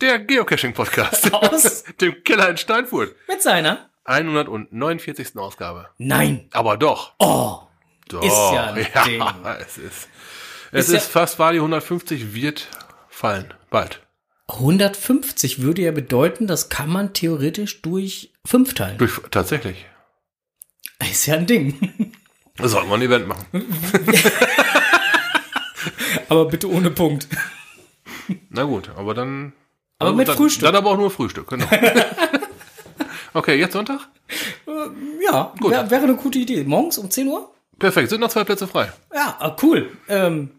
Der Geocaching-Podcast. Aus? Dem Keller in Steinfurt. Mit seiner? 149. Ausgabe. Nein. Aber doch. Oh. doch. Ist ja ein ja, Ding. Es ist, es Ist ist, ja- fast wahr, die 150 wird fallen. Bald. 150 würde ja bedeuten, das kann man theoretisch durch fünf teilen. Durch, tatsächlich. Ist ja ein Ding. Sollten wir ein Event machen. Aber bitte ohne Punkt. Na gut, aber dann. Aber mit dann, Frühstück. Dann aber auch nur Frühstück, genau. okay, jetzt Sonntag? Ja, wär, wäre eine gute Idee. Morgens um 10 Uhr? Perfekt, sind noch zwei Plätze frei. Ja, ah, cool. Ähm,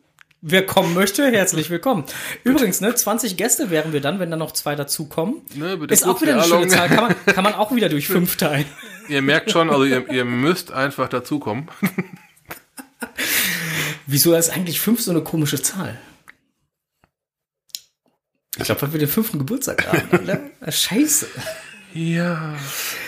wer kommen möchte, herzlich willkommen. Übrigens, ne, 20 Gäste wären wir dann, wenn da noch zwei dazukommen. Ne, Ist auch wieder eine schöne. Zahl. Kann man, kann man auch wieder durch fünf teilen. Ihr merkt schon, also ihr, ihr müsst einfach dazukommen. Wieso ist eigentlich fünf so eine komische Zahl? Ich glaube, weil wir den fünften Geburtstag haben. Ne? Scheiße. Ja.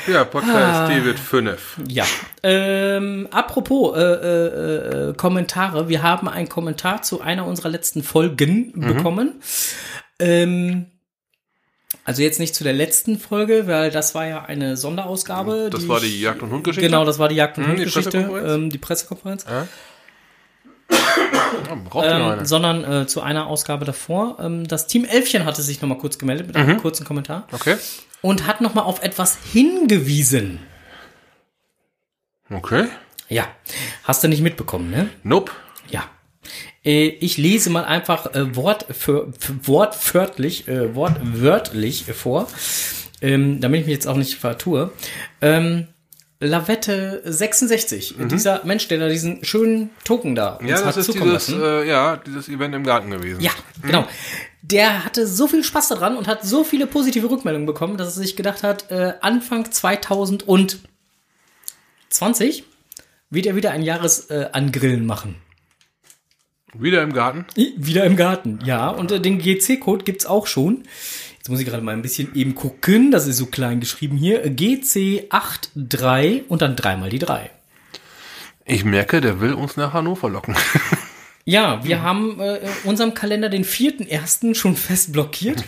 Ja, Podcast Ah. D wird fünf. Ja. Ähm, apropos äh, äh, äh, Kommentare. Wir haben einen Kommentar zu einer unserer letzten Folgen bekommen. Ähm, also jetzt nicht zu der letzten Folge, weil das war ja eine Sonderausgabe. Das war die Jagd- und Hundgeschichte? Genau, das war die Jagd- und Mhm, die Hundgeschichte, Pressekonferenz? ähm, die Pressekonferenz. Noch Ähm, sondern äh, zu einer Ausgabe davor. Ähm, das Team Elfchen hatte sich nochmal kurz gemeldet mit Mhm. einem kurzen Kommentar Okay. und hat nochmal auf etwas hingewiesen. Okay. Ja, hast du nicht mitbekommen, ne? Nope. Ja. Äh, Ich lese mal einfach äh, Wort für, für wortwörtlich, äh, wortwörtlich vor, ähm, damit ich mich jetzt auch nicht vertue. Ähm, Lavette 66, dieser Mensch, der da diesen schönen Token da uns Mhm. Ja, das hat ist zukommen dieses, lassen. äh, ja, dieses Event im Garten gewesen. Ja, genau. Der hatte so viel Spaß daran und hat so viele positive Rückmeldungen bekommen, dass er sich gedacht hat, äh, Anfang 2020 wird er wieder ein Jahresangrillen äh, machen. Wieder im Garten. Wieder im Garten, ja. Und äh, den GC-Code gibt's auch schon. Jetzt muss ich gerade mal ein bisschen eben gucken. Das ist so klein geschrieben hier. GC83 und dann dreimal die drei. Ich merke, der will uns nach Hannover locken. Ja, wir haben äh, in unserem Kalender den vierten ersten schon fest blockiert.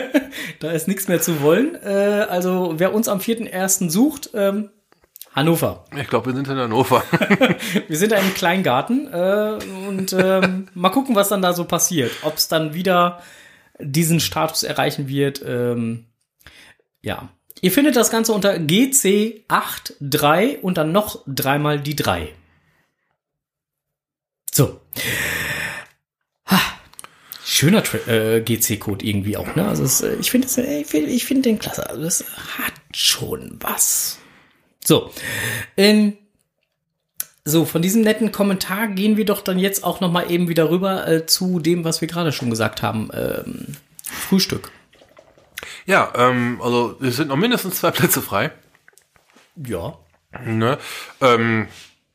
da ist nichts mehr zu wollen. Äh, also wer uns am vierten ersten sucht, ähm, Hannover. Ich glaube, wir sind in Hannover. Wir sind da im Kleingarten äh, und ähm, mal gucken, was dann da so passiert. Ob es dann wieder diesen Status erreichen wird. Ähm, ja. Ihr findet das Ganze unter GC83 und dann noch dreimal die 3. So. Ha. Schöner äh, GC-Code irgendwie auch, ne? Also es, äh, ich finde es, äh, ich finde ich find den klasse. Also das hat schon was. So. Ähm, so, von diesem netten Kommentar gehen wir doch dann jetzt auch noch mal eben wieder rüber äh, zu dem, was wir gerade schon gesagt haben. Ähm, Frühstück. ja, ähm, also es sind noch mindestens zwei Plätze frei. Ja. Ne? Ähm,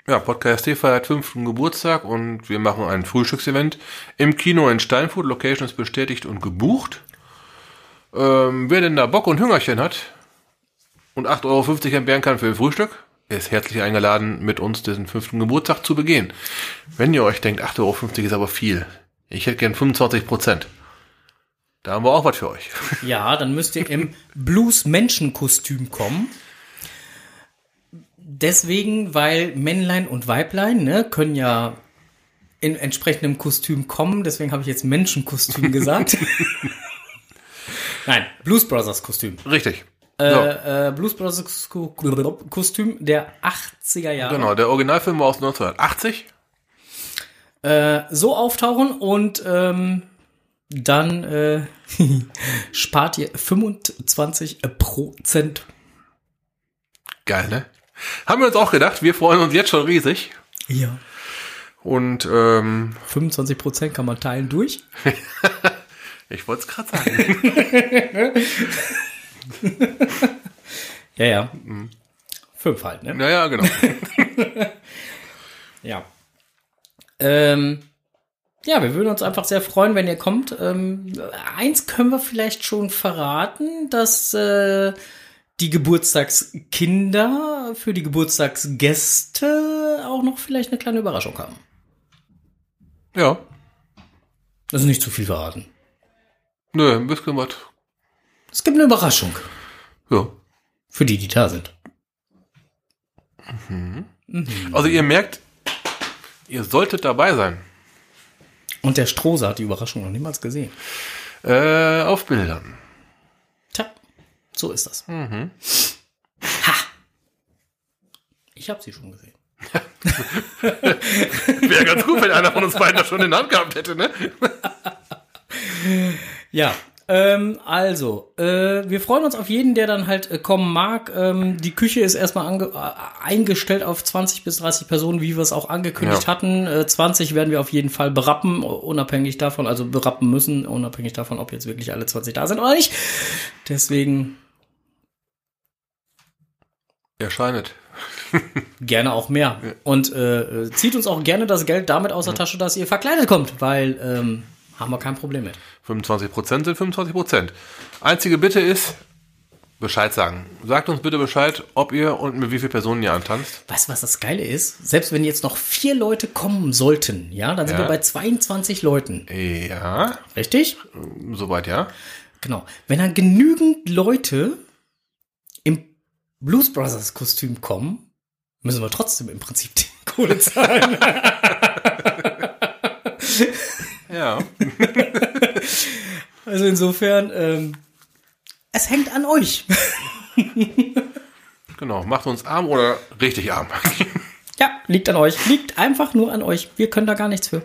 ja, Podcast T feiert fünften Geburtstag und wir machen ein Frühstücksevent im Kino in Steinfurt. Location ist bestätigt und gebucht. Ähm, wer denn da Bock und Hüngerchen hat und 8,50 Euro entbehren kann für ein Frühstück, ist herzlich eingeladen, mit uns diesen fünften Geburtstag zu begehen. Wenn ihr euch denkt, 8,50 Euro ist aber viel. Ich hätte gern 25 Prozent. Da haben wir auch was für euch. Ja, dann müsst ihr im Blues-Menschen-Kostüm kommen. Deswegen, weil Männlein und Weiblein ne, können ja in entsprechendem Kostüm kommen. Deswegen habe ich jetzt Menschenkostüm gesagt. Nein, Blues Brothers Kostüm. Richtig. Äh, äh, Blues Brothers Ko- Kostüm der 80er Jahre. genau, der Originalfilm war aus 1980. Äh, so auftauchen und ähm, dann äh, spart ihr 25 Prozent. Geil, ne? Haben wir uns auch gedacht, wir freuen uns jetzt schon riesig. Ja. Und ähm, 25 Prozent kann man teilen durch. ich wollte es gerade sagen. Ja, ja. Fünf halt, ne? naja, genau. Ja. Ähm, ja, wir würden uns einfach sehr freuen, wenn ihr kommt. Ähm, eins können wir vielleicht schon verraten, dass äh, die Geburtstagskinder für die Geburtstagsgäste auch noch vielleicht eine kleine Überraschung haben. Ja. Das ist nicht zu viel verraten. Nö, ein bisschen was. Es gibt eine Überraschung Ja. für die, die da sind. Also ihr merkt, ihr solltet dabei sein. Und der Strose hat die Überraschung noch niemals gesehen. Äh, auf Bildern. Tja, so ist das. Mhm. Ha! Ich habe sie schon gesehen. Wäre ganz gut, wenn einer von uns beiden das schon in der Hand gehabt hätte, ne? Ja, ähm, also, äh, wir freuen uns auf jeden, der dann halt äh, kommen mag. Ähm, die Küche ist erstmal äh, eingestellt auf 20 bis 30 Personen, wie wir es auch angekündigt Ja. hatten. Äh, 20 werden wir auf jeden Fall berappen, unabhängig davon, also berappen müssen, unabhängig davon, ob jetzt wirklich alle 20 da sind oder nicht. Deswegen Erscheinet. gerne auch mehr. Und äh, äh, zieht uns auch gerne das Geld damit aus der Tasche, dass ihr verkleidet kommt, weil ähm, haben wir kein Problem mit. 25% sind 25%. Einzige Bitte ist, Bescheid sagen. Sagt uns bitte Bescheid, ob ihr und mit wie vielen Personen ihr antanzt. Weißt du, was das Geile ist? Selbst wenn jetzt noch vier Leute kommen sollten, ja, dann sind Ja. wir bei 22 Leuten. Ja, Richtig? soweit ja. Genau. Wenn dann genügend Leute im Blues Brothers Kostüm kommen, müssen wir trotzdem im Prinzip die Kohle zahlen. Ja. also insofern, ähm, es hängt an euch. Genau, macht uns arm oder richtig arm. ja, liegt an euch. Liegt einfach nur an euch. Wir können da gar nichts für.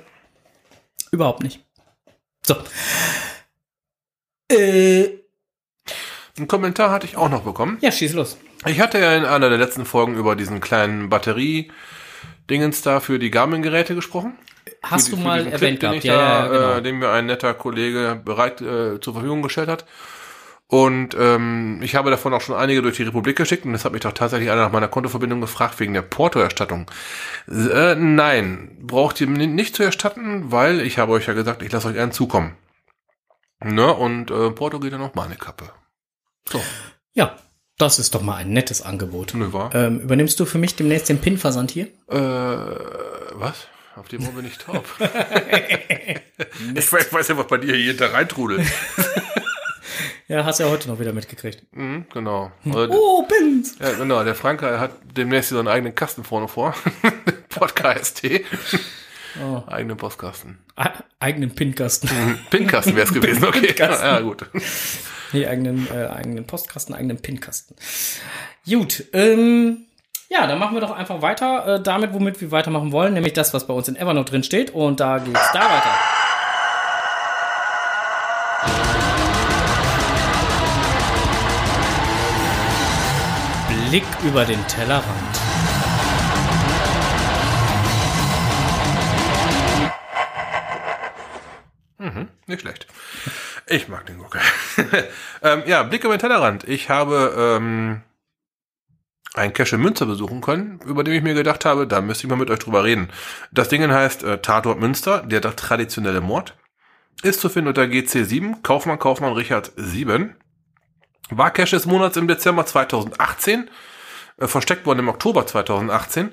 Überhaupt nicht. So. Äh, Einen Kommentar hatte ich auch noch bekommen. ja, schieß los. Ich hatte ja in einer der letzten Folgen über diesen kleinen Batterie-Dingens da für die Garmin-Geräte gesprochen. Hast Für du für mal erwähnt Clip, den gehabt? ich Ja, da, ja, genau. äh, den mir ein netter Kollege bereit äh, zur Verfügung gestellt hat. Und ähm, ich habe davon auch schon einige durch die Republik geschickt und es hat mich doch tatsächlich einer nach meiner Kontoverbindung gefragt wegen der Portoerstattung. Äh, nein, braucht ihr ni- nicht zu erstatten, weil ich habe euch ja gesagt, ich lasse euch einen zukommen. Ne? Und äh, Porto geht dann auf meine Kappe. So, Ja, das ist doch mal ein nettes Angebot. nö, war. Ähm, übernimmst du für mich demnächst den PIN-Versand hier? Äh, was? Auf dem Ohr bin ich taub. ich weiß, weiß ja, was bei dir jeden Tag reintrudelt. Ja, hast ja heute noch wieder mitgekriegt. Mhm, genau. Also, Oh, Pins! ja, genau. Der Franke hat demnächst so einen eigenen Kasten vorne vor. Podcast. Oh. Eigenen Postkasten. E eigenen Pinkasten. Pinkasten wäre es gewesen, okay. Pinkasten. Ja, gut. nee, eigenen, äh, eigenen Postkasten, eigenen Pinkasten. Gut, ähm, ja, dann machen wir doch einfach weiter äh, damit, womit wir weitermachen wollen, nämlich das, was bei uns in Evernote drin steht. Und da geht's da weiter. Blick über den Tellerrand. Nicht schlecht. Ich mag den Gucker. ähm, ja, Blick über den Tellerrand. Ich habe ähm, einen Cache in Münster besuchen können, über den ich mir gedacht habe, da müsste ich mal mit euch drüber reden. Das Ding heißt äh, Tatort Münster, der traditionelle Mord. Ist zu finden unter GC7, Kaufmann, Kaufmann, Richard 7. War Cache des Monats im Dezember 2018, äh, versteckt worden im Oktober 2018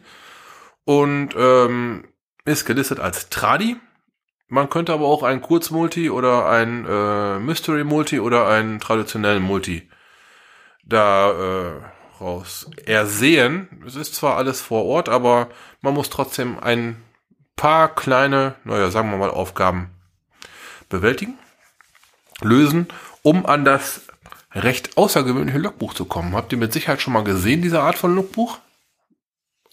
und ähm, ist gelistet als Tradi. Man könnte aber auch ein Kurzmulti oder ein äh, Mystery Multi oder einen traditionellen Multi da äh, raus ersehen. Es ist zwar alles vor Ort, aber man muss trotzdem ein paar kleine, naja, sagen wir mal, Aufgaben bewältigen, lösen, um an das recht außergewöhnliche Logbuch zu kommen. Habt ihr mit Sicherheit schon mal gesehen, diese Art von Logbuch?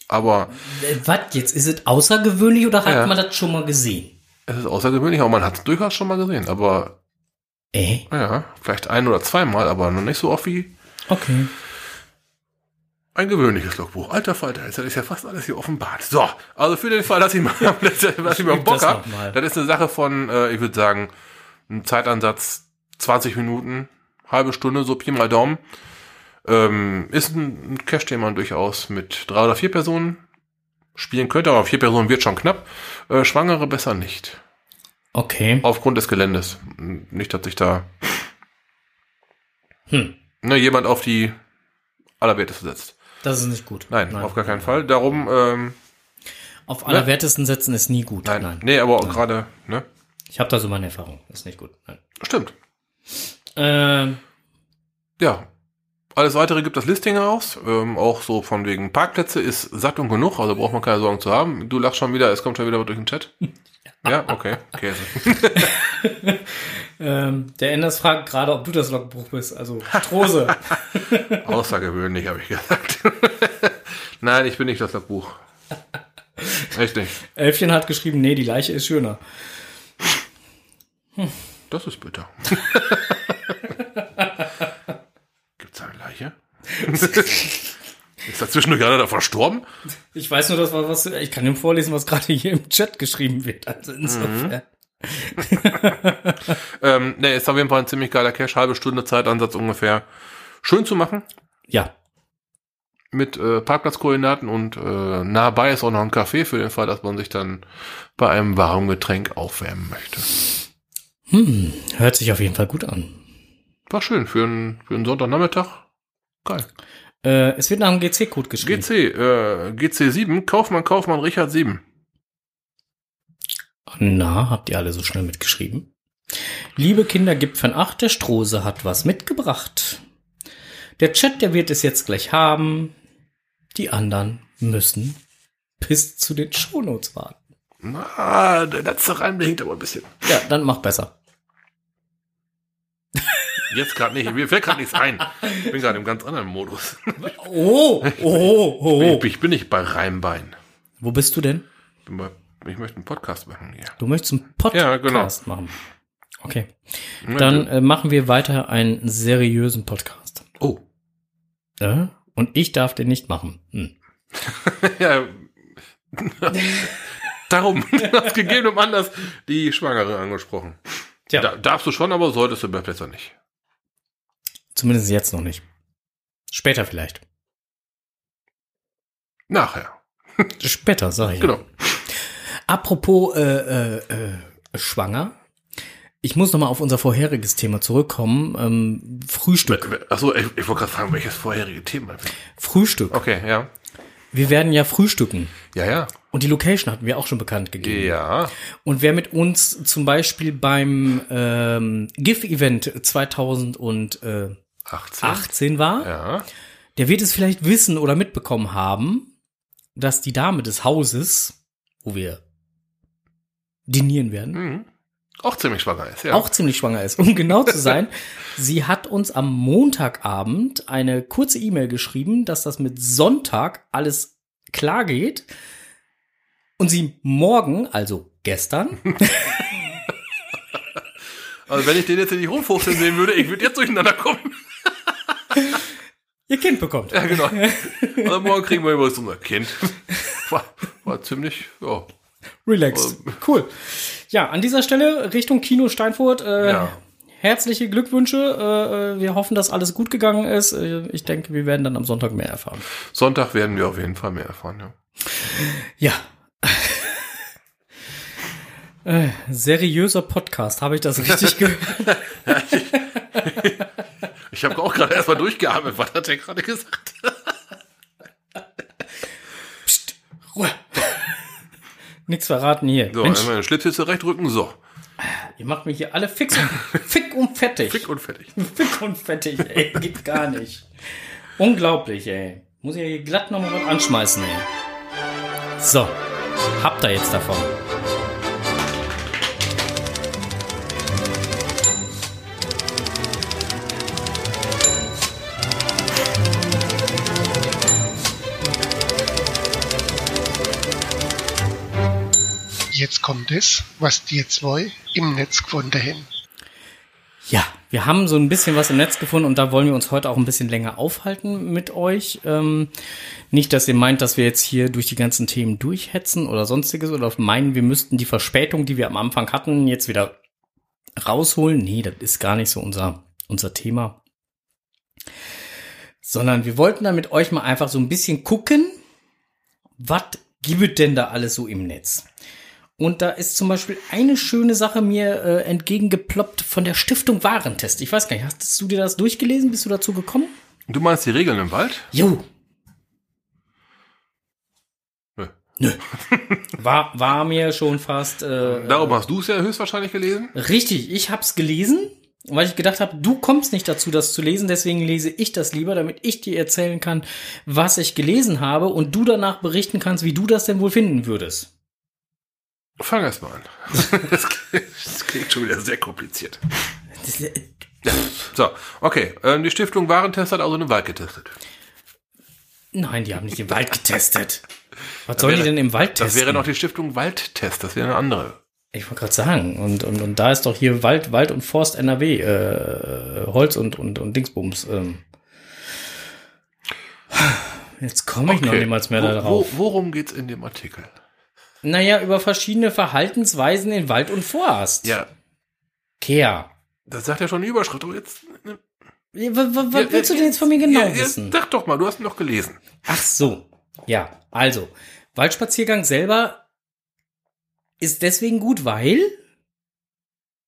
Aber Äh, was jetzt? Ist es außergewöhnlich oder hat Ja. man das schon mal gesehen? es ist außergewöhnlich, aber man hat es durchaus schon mal gesehen. Aber Äh, Ja, vielleicht ein oder zweimal, aber noch nicht so oft wie okay. Ein gewöhnliches Logbuch. Alter Falter, jetzt ist ja fast alles hier offenbart. So, also für den Fall, dass ich mal, dass ich mal Bock das hab, noch mal. das ist eine Sache von, äh, ich würde sagen, ein Zeitansatz 20 Minuten, halbe Stunde, so Pi mal Daumen. Ähm, ist ein, ein Cache, den man durchaus mit drei oder vier Personen spielen könnte, aber vier Personen wird schon knapp. Äh, Schwangere besser nicht. Okay. Aufgrund des Geländes. Nicht, dass sich da Hm. ne, jemand auf die Allerwerteste setzt. Das ist nicht gut. Nein, auf gar keinen Fall. Darum, ähm, Auf allerwertesten setzen ist nie gut. nein, Nein. nee, aber auch gerade, ne, Ich habe da so meine Erfahrung. Ist nicht gut. Nein. stimmt. Ähm, Ja. Alles weitere gibt das Listing aus. Ähm, auch so von wegen Parkplätze ist satt und genug, also braucht man keine Sorgen zu haben. Du lachst schon wieder, es kommt schon wieder durch den Chat. Ja, okay. Käse. ähm, der Enders fragt gerade, ob du das Logbuch bist, also Strose. Außergewöhnlich, habe ich gesagt. Nein, ich bin nicht das Logbuch. Echt nicht. Elfchen hat geschrieben, nee, die Leiche ist schöner. Das ist bitter. Gibt's eine Leiche? Ist dazwischen gerade da verstorben? Ich weiß nur, dass was, was ich kann ihm vorlesen, was gerade hier im Chat geschrieben wird. Also insofern. Ähm, ne, ist auf jeden Fall ein ziemlich geiler Cache, halbe Stunde Zeitansatz ungefähr. Schön zu machen. Ja, mit äh, Parkplatzkoordinaten und äh, nah bei ist auch noch ein Café für den Fall, dass man sich dann bei einem warmen Getränk aufwärmen möchte. hm, hört sich auf jeden Fall gut an. War schön für einen, für einen Sonntagnachmittag. Geil. Äh, es wird nach einem GC-Code geschrieben. GC, äh, GC7, Kaufmann, Kaufmann, Richard 7. Na, habt ihr alle so schnell mitgeschrieben? Liebe Kinder, gibt von 8, der Strose hat was mitgebracht. Der Chat, der wird es jetzt gleich haben. Die anderen müssen bis zu den Shownotes warten. Na, der letzte Reim, der hinkt aber ein bisschen. Ja, dann mach besser. Jetzt gerade nicht, mir fällt gerade nichts ein. Ich bin gerade im ganz anderen Modus. Oh, oh, oh. Ich, ich bin nicht bei Reimbein. Wo bist du denn? Ich, bin bei, ich möchte einen Podcast machen hier. Du möchtest einen Podcast Ja, genau. machen. Okay. Dann äh, machen wir weiter einen seriösen Podcast. Oh. Äh? Und ich darf den nicht machen. Hm. Ja. Darum hast gegebenem Anlass die Schwangere angesprochen. Tja. Da, darfst du schon, aber solltest du besser nicht. Zumindest jetzt noch nicht. Später vielleicht. Nachher. Später, sag ich. Genau. Apropos äh, äh, äh, schwanger. Ich muss noch mal auf unser vorheriges Thema zurückkommen. Ähm, Frühstück. Achso, ich, ich wollte gerade fragen, welches vorherige Thema. Frühstück. Okay, ja. Wir werden ja frühstücken. Ja, ja. Und die Location hatten wir auch schon bekannt gegeben. Ja. Und wer mit uns zum Beispiel beim ähm, GIF-Event 2018 18. war, Ja. der wird es vielleicht wissen oder mitbekommen haben, dass die Dame des Hauses, wo wir dinieren werden, Mhm. Auch ziemlich schwanger ist, ja. auch ziemlich schwanger ist. Um genau zu sein, sie hat uns am Montagabend eine kurze E-Mail geschrieben, dass das mit Sonntag alles klar geht und sie morgen, also gestern, Also wenn ich den jetzt nicht rumfuchteln sehen würde, ich würde jetzt durcheinander kommen. ihr Kind bekommt. Ja, genau. Also morgen kriegen wir übrigens unser Kind. War, war ziemlich, ja. Relaxed. Cool. Ja, an dieser Stelle Richtung Kino Steinfurt. Äh, Ja. Herzliche Glückwünsche. Äh, äh, wir hoffen, dass alles gut gegangen ist. Äh, ich denke, wir werden dann am Sonntag mehr erfahren. Sonntag werden wir auf jeden Fall mehr erfahren, ja. Ja. Äh, seriöser Podcast, habe ich das richtig gehört? Ich habe auch gerade erstmal durchgeatmet. Was hat er gerade gesagt? Psst, Ruhe. Nichts verraten hier. So, Mensch, einmal den Schlips jetzt zurechtdrücken. So, ihr macht mich hier alle fix und, fick und fertig. fick und fertig. Fick und fertig, ey. Geht gar nicht. Unglaublich, ey. Muss ich hier glatt nochmal anschmeißen, ey. So. Habt ihr jetzt davon. Kommt es, was die zwei im Netz gefunden haben. Ja, wir haben so ein bisschen was im Netz gefunden und da wollen wir uns heute auch ein bisschen länger aufhalten mit euch. Ähm, nicht, dass ihr meint, dass wir jetzt hier durch die ganzen Themen durchhetzen oder sonstiges oder meinen, wir müssten die Verspätung, die wir am Anfang hatten, jetzt wieder rausholen. Nee, das ist gar nicht so unser, unser Thema. Sondern wir wollten da mit euch mal einfach so ein bisschen gucken, was gibt denn da alles so im Netz? Und da ist zum Beispiel eine schöne Sache mir äh, entgegengeploppt von der Stiftung Warentest. Ich weiß gar nicht, hast du dir das durchgelesen? Bist du dazu gekommen? Du meinst die Regeln im Wald? Jo. Nö. Nö. War, war mir schon fast äh, Darum hast du es ja höchstwahrscheinlich gelesen. richtig. Ich hab's gelesen weil ich gedacht habe, du kommst nicht dazu, das zu lesen, deswegen lese ich das lieber, damit ich dir erzählen kann, was ich gelesen habe und du danach berichten kannst, wie du das denn wohl finden würdest. Fang erst mal an. Das klingt, das klingt schon wieder sehr kompliziert. Das, Ja. So, okay. Ähm, die Stiftung Warentest hat also den Wald getestet. nein, die haben nicht den Wald getestet. Was sollen die wäre- denn im Wald testen? Das wäre noch die Stiftung Waldtest, das wäre eine andere. Ich wollte gerade sagen, und, und, und da ist doch hier Wald, Wald und Forst NRW, äh, Holz und, und, und Dingsbums. Ähm. Jetzt komme ich noch niemals mehr Wo, darauf. wo, worum geht's in dem Artikel? Naja, über verschiedene Verhaltensweisen in Wald und Forst. Ja, Kehr. das sagt ja schon die Überschrift. Aber jetzt, ne, Ja, wa- wa- Was Ja, willst du denn jetzt von mir genau ja, wissen? Sag doch mal, du hast ihn doch gelesen. Ach so. Ja, also, Waldspaziergang selber ist deswegen gut, weil,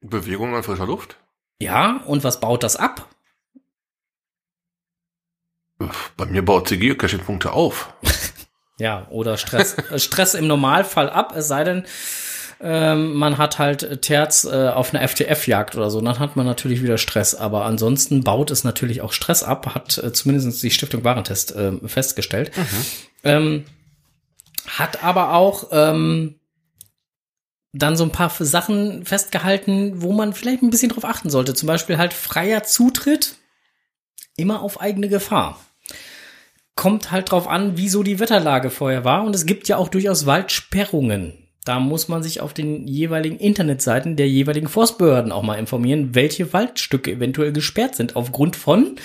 Bewegung an frischer Luft? ja, und was baut das ab? Bei mir baut sie Geocaching-Punkte auf. Ja, oder Stress. Äh, Stress im Normalfall ab, es sei denn, ähm, man hat halt Terz äh, auf einer FTF-Jagd oder so, dann hat man natürlich wieder Stress. Aber ansonsten baut es natürlich auch Stress ab, hat äh, zumindest die Stiftung Warentest äh, festgestellt. Ähm, hat aber auch ähm, dann so ein paar Sachen festgehalten, wo man vielleicht ein bisschen drauf achten sollte. Zum Beispiel halt freier Zutritt, immer auf eigene Gefahr kommt halt drauf an, wieso die Wetterlage vorher war. Und es gibt ja auch durchaus Waldsperrungen. Da muss man sich auf den jeweiligen Internetseiten der jeweiligen Forstbehörden auch mal informieren, welche Waldstücke eventuell gesperrt sind. Aufgrund von,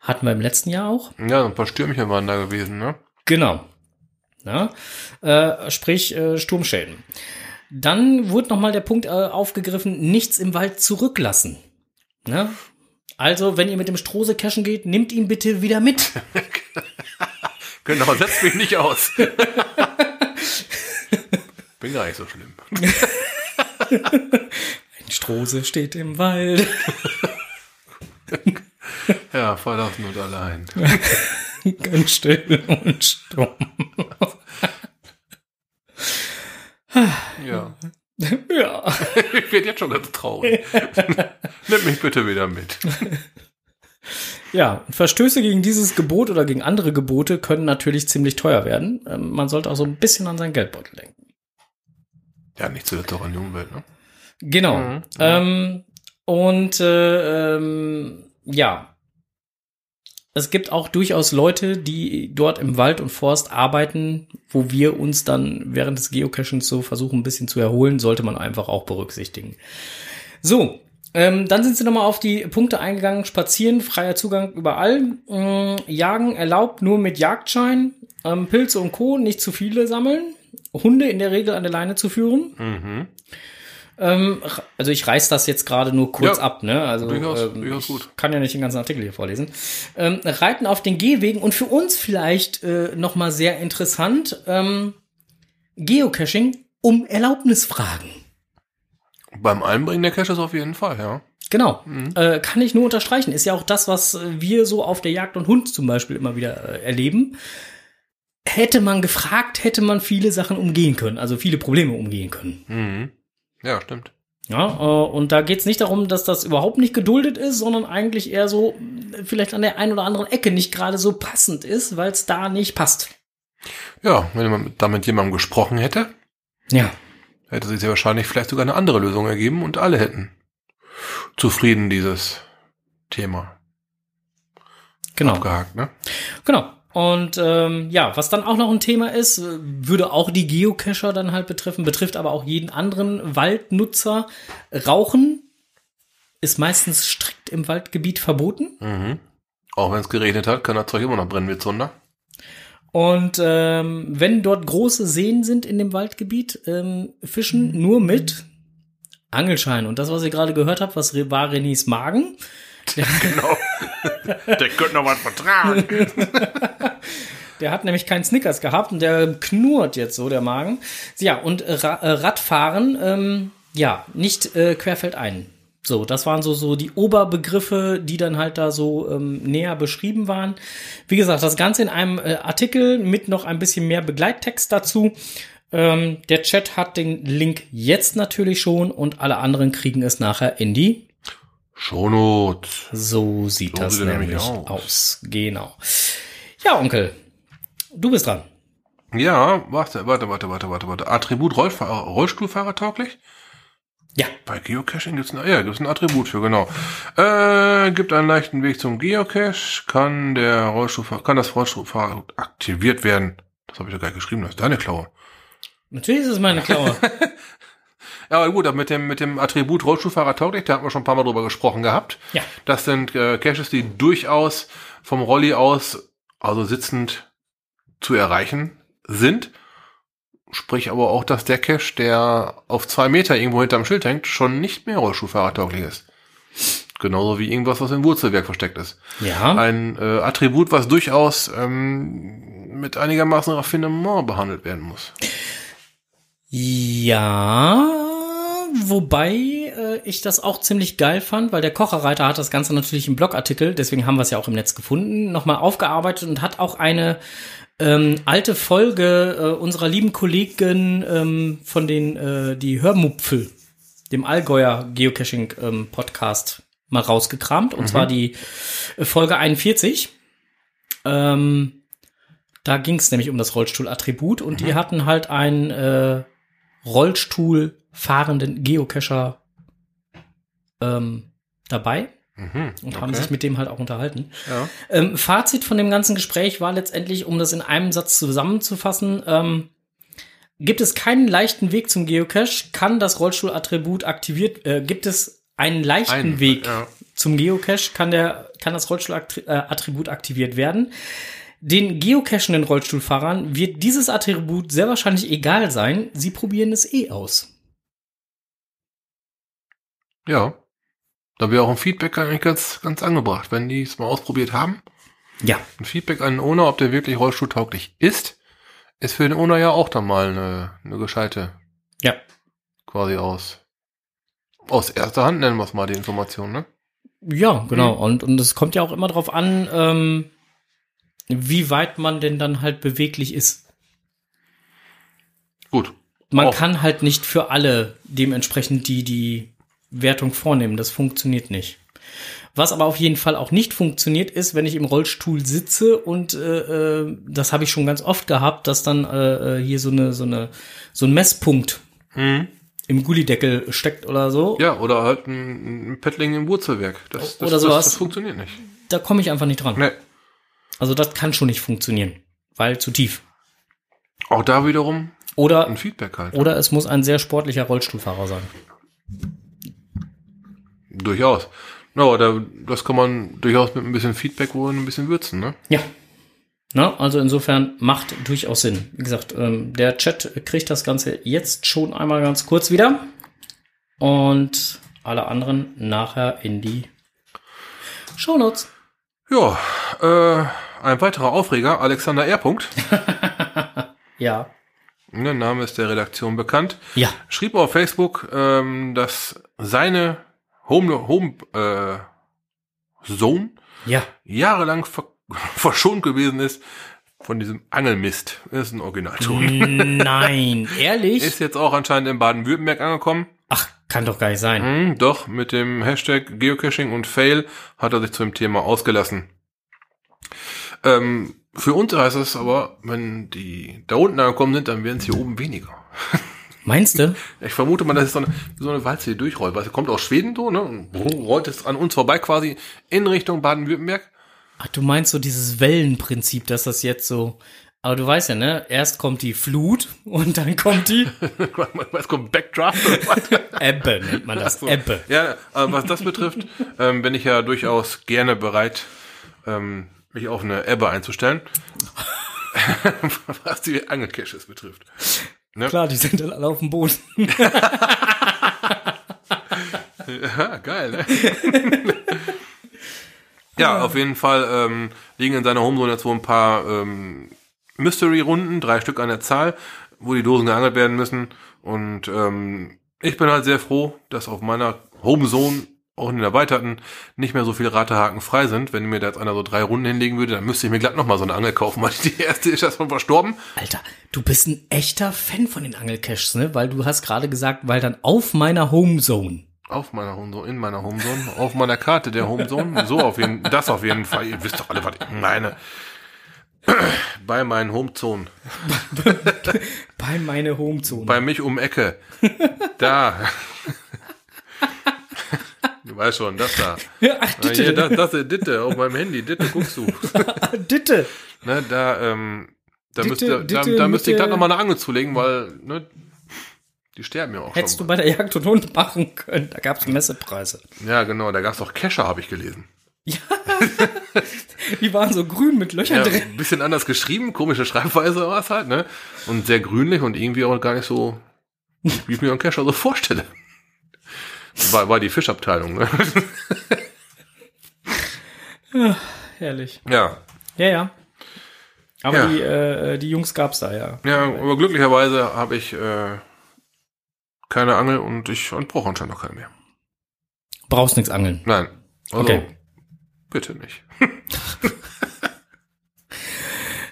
hatten wir im letzten Jahr auch, Ja, ein paar Stürmchen waren da gewesen, ne? Genau. Ja, äh, sprich äh, Sturmschäden. Dann wurde nochmal der Punkt äh, aufgegriffen, nichts im Wald zurücklassen. Ne? Also, wenn ihr mit dem Strose cashen geht, nimmt ihn bitte wieder mit. Genau, setzt mich nicht aus. Bin gar nicht so schlimm. Ein Strose steht im Wald. Ja, verlassen und allein. Ganz still und stumm. Ja. Ja. Ich werde jetzt schon ganz traurig. Nimm mich bitte wieder mit. Ja, Verstöße gegen dieses Gebot oder gegen andere Gebote können natürlich ziemlich teuer werden. Ähm, man sollte auch so ein bisschen an seinen Geldbeutel denken. Ja, nicht zuletzt auch an die Umwelt, ne? Genau. Mhm. Ähm, und äh, ähm, ja, es gibt auch durchaus Leute, die dort im Wald und Forst arbeiten, wo wir uns dann während des Geocachings so versuchen, ein bisschen zu erholen, sollte man einfach auch berücksichtigen. So, ähm, dann sind sie nochmal auf die Punkte eingegangen. Spazieren, freier Zugang überall. Ähm, Jagen erlaubt nur mit Jagdschein. Ähm, Pilze und Co. nicht zu viele sammeln. Hunde in der Regel an der Leine zu führen. Mhm. Ähm, also ich reiß das jetzt gerade nur kurz Ja, ab, ne? Also durchaus- ähm, durchaus ich gut. kann ja nicht den ganzen Artikel hier vorlesen. Ähm, Reiten auf den Gehwegen und für uns vielleicht äh, noch mal sehr interessant ähm, Geocaching um Erlaubnis fragen. Beim Einbringen der Caches auf jeden Fall, ja. Genau, äh, kann ich nur unterstreichen. Ist ja auch das, was wir so auf der Jagd und Hund zum Beispiel immer wieder äh, erleben. Hätte man gefragt, hätte man viele Sachen umgehen können, also viele Probleme umgehen können. Mhm. Ja, stimmt. Ja, äh, und da geht's nicht darum, dass das überhaupt nicht geduldet ist, sondern eigentlich eher so vielleicht an der einen oder anderen Ecke nicht gerade so passend ist, weil es da nicht passt. Ja, wenn man da mit jemandem gesprochen hätte, Ja. hätte sich sehr wahrscheinlich vielleicht sogar eine andere Lösung ergeben und alle hätten zufrieden dieses Thema Genau. abgehakt, ne? Genau. Und ähm, ja, was dann auch noch ein Thema ist, äh, würde auch die Geocacher dann halt betreffen, betrifft aber auch jeden anderen Waldnutzer. Rauchen ist meistens strikt im Waldgebiet verboten. Mhm. Auch wenn es geregnet hat, kann das Zeug immer noch brennen wie Zunder. Und ähm, wenn dort große Seen sind in dem Waldgebiet, ähm, fischen nur mit Angelschein. Und das, was ihr gerade gehört habt, was war Renés Magen. Genau. der könnte noch was vertragen. Der hat nämlich keinen Snickers gehabt und der knurrt jetzt so, der Magen. Ja, und Ra äh, Radfahren, ähm, ja, nicht äh, querfeldein. So, das waren so, so die Oberbegriffe, die dann halt da so ähm, näher beschrieben waren. Wie gesagt, das Ganze in einem äh, Artikel mit noch ein bisschen mehr Begleittext dazu. Ähm, der Chat hat den Link jetzt natürlich schon und alle anderen kriegen es nachher in die Shownotes. So sieht So das sieht nämlich nämlich aus. aus. Genau. Ja, Onkel, du bist dran. Ja, warte, warte, warte, warte, warte, warte. Attribut Rollfahrer, Rollstuhlfahrer tauglich? Ja. Bei Geocaching gibt's ein, ja, gibt's ein Attribut für, genau. Äh, gibt einen leichten Weg zum Geocache, kann der Rollstuhlfahrer, kann das Rollstuhlfahrer aktiviert werden. Das habe ich doch gar nicht geschrieben, das ist deine Klaue. Natürlich ist es meine Klaue. Ja, aber gut, mit dem, mit dem Attribut Rollstuhlfahrer tauglich, da hatten wir schon ein paar Mal drüber gesprochen gehabt. Ja. Das sind äh, Caches, die durchaus vom Rolli aus, also sitzend zu erreichen sind. Sprich aber auch, dass der Cache, der auf zwei Meter irgendwo hinterm Schild hängt, schon nicht mehr Rollstuhlfahrer tauglich ist. Genauso wie irgendwas, was im Wurzelwerk versteckt ist. ja. Ein äh, Attribut, was durchaus ähm, mit einigermaßen Raffinement behandelt werden muss. Ja, wobei äh, ich das auch ziemlich geil fand, weil der Kocherreiter hat das Ganze natürlich im Blogartikel, deswegen haben wir es ja auch im Netz gefunden, nochmal aufgearbeitet und hat auch eine ähm, alte Folge äh, unserer lieben Kollegen ähm, von den äh, die Hörmupfel, dem Allgäuer Geocaching ähm, Podcast mal rausgekramt und zwar die äh, Folge 41. Ähm, da ging es nämlich um das Rollstuhl-Attribut und die hatten halt einen äh, Rollstuhl fahrenden Geocacher ähm, dabei Mhm, und haben okay. sich mit dem halt auch unterhalten. Ja. Ähm, Fazit von dem ganzen Gespräch war letztendlich, um das in einem Satz zusammenzufassen, ähm, gibt es keinen leichten Weg zum Geocache, kann das Rollstuhl-Attribut aktiviert, äh, gibt es einen leichten Ein- Weg ja. zum Geocache, kann der, kann das Rollstuhl-Attribut aktiviert werden. Den geocachenden Rollstuhlfahrern wird dieses Attribut sehr wahrscheinlich egal sein. Sie probieren es eh aus. Ja. Da wäre auch ein Feedback eigentlich ganz, ganz angebracht, wenn die es mal ausprobiert haben. Ja. Ein Feedback an den Owner, ob der wirklich rollstuhltauglich ist, ist für den Owner ja auch dann mal eine, eine gescheite, Ja. quasi aus, aus erster Hand nennen wir es mal die Information, ne? Ja, genau. Und, und es kommt ja auch immer darauf an, ähm, wie weit man denn dann halt beweglich ist. Gut. Man Auch. kann halt nicht für alle dementsprechend die, die Wertung vornehmen. Das funktioniert nicht. Was aber auf jeden Fall auch nicht funktioniert, ist, wenn ich im Rollstuhl sitze und äh, äh, das habe ich schon ganz oft gehabt, dass dann äh, äh, hier so eine so eine so ein Messpunkt Mhm. im Gullideckel steckt oder so. Ja, oder halt ein, ein Paddling im Wurzelwerk. Das, das, Oder sowas. Das, das funktioniert nicht. Da komme ich einfach nicht dran. Nee. Also das kann schon nicht funktionieren, weil zu tief. Auch da wiederum Oder ein Feedback halt. oder es muss ein sehr sportlicher Rollstuhlfahrer sein. Durchaus. No, da, das kann man durchaus mit ein bisschen Feedback wohl ein bisschen würzen, ne? Ja. Na, also insofern macht durchaus Sinn. Wie gesagt, ähm, der Chat kriegt das Ganze jetzt schon einmal ganz kurz wieder. Und alle anderen nachher in die Shownotes. Ja, äh, ein weiterer Aufreger, Alexander R. Ja. Der Name ist der Redaktion bekannt. Ja. Schrieb auf Facebook, ähm, dass seine Home, Home äh, Zone Ja. jahrelang ver verschont gewesen ist von diesem Angelmist. Das ist ein Originalton. Nein, ehrlich? Ist jetzt auch anscheinend in Baden-Württemberg angekommen. Ach, kann doch gar nicht sein. Hm, doch, mit dem Hashtag Geocaching und Fail hat er sich zu dem Thema ausgelassen. Ähm, für uns heißt es aber, wenn die da unten angekommen sind, dann werden es hier oben weniger. Meinst du? Ich vermute mal, das ist so eine, so eine Walze, die durchrollt. Weil sie kommt aus Schweden so, ne? Und rollt es an uns vorbei quasi in Richtung Baden-Württemberg. Ach, du meinst so dieses Wellenprinzip, dass das jetzt so. Aber du weißt ja, ne? Erst kommt die Flut und dann kommt die Was kommt Backdraft oder was? Ebbe, nennt man das. So. Ebbe. Ja, was das betrifft, ähm, bin ich ja durchaus gerne bereit, ähm, mich auf eine Ebbe einzustellen. was die Angelcaches betrifft. Ne? Klar, die sind alle auf dem Boden. Ja, geil, ne? ja, auf jeden Fall ähm, liegen in seiner Homezone jetzt wohl ein paar ähm, Mystery-Runden, drei Stück an der Zahl, wo die Dosen geangelt werden müssen. Und ähm, ich bin halt sehr froh, dass auf meiner Homezone, auch in den erweiterten, nicht mehr so viele Ratehaken frei sind. Wenn mir da jetzt einer so drei Runden hinlegen würde, dann müsste ich mir glatt nochmal so eine Angel kaufen, weil die erste ist erst schon verstorben. Alter, du bist ein echter Fan von den Angelcaches, ne? Weil du hast gerade gesagt, weil dann auf meiner Homezone. Auf meiner Homezone, in meiner Homezone, auf meiner Karte der Homezone. So auf jeden, das auf jeden Fall. Ihr wisst doch alle, was ich meine. Bei meinen Homezonen. Bei meine Homezone. Bei mich um Ecke. Da. Du weißt schon, das da. ja, ach, Ah, Hier, Ditte. das, das ist Ditte auf meinem Handy. Ditte guckst du. Ditte. Ne, da, ähm, da, Ditte, müsste, da, Ditte, da müsste ich Mitte. gerade noch mal eine Angel zulegen, weil, ne, die sterben ja auch Hättest du schon. bei der Jagd und Hund machen können. Da gab's Messepreise. Ja, genau, da gab's auch Kescher, habe ich gelesen. Die waren so grün mit Löchern Ja, drin. ein bisschen anders geschrieben, komische Schreibweise war es halt, ne? Und sehr grünlich und irgendwie auch gar nicht so, wie ich mir einen Kescher so vorstelle. War, war die Fischabteilung, ne? Herrlich. Ja. Ja, ja. Aber Ja. die, äh, die Jungs gab's da, ja. Ja, aber glücklicherweise habe ich äh, keine Angel und ich und brauche anscheinend noch keine mehr. Brauchst nix angeln. Nein. Also, Okay. bitte nicht.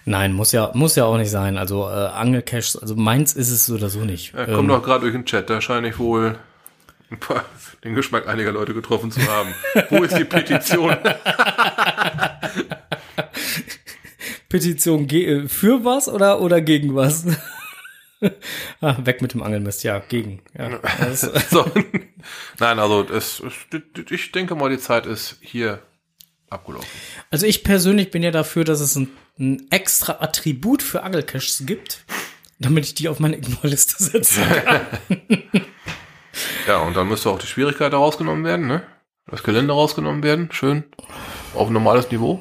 Nein, muss ja, muss ja auch nicht sein. Also äh, Angelcaches, also meins ist es so oder so nicht. Ja, kommt Ähm, doch gerade durch den Chat, da scheine ich wohl den Geschmack einiger Leute getroffen zu haben. Wo ist die Petition? Petition äh, für was oder, oder gegen was? ah, weg mit dem Angelmist, ja, gegen. Ja, das, so. Nein, also es, ich denke mal, die Zeit ist hier abgelaufen. also ich persönlich bin ja dafür, dass es ein, ein extra Attribut für Angelcaches gibt, damit ich die auf meine Ignore-Liste setze. Ja, und dann müsste auch die Schwierigkeit rausgenommen werden, ne? Das Gelände rausgenommen werden, schön auf ein normales Niveau.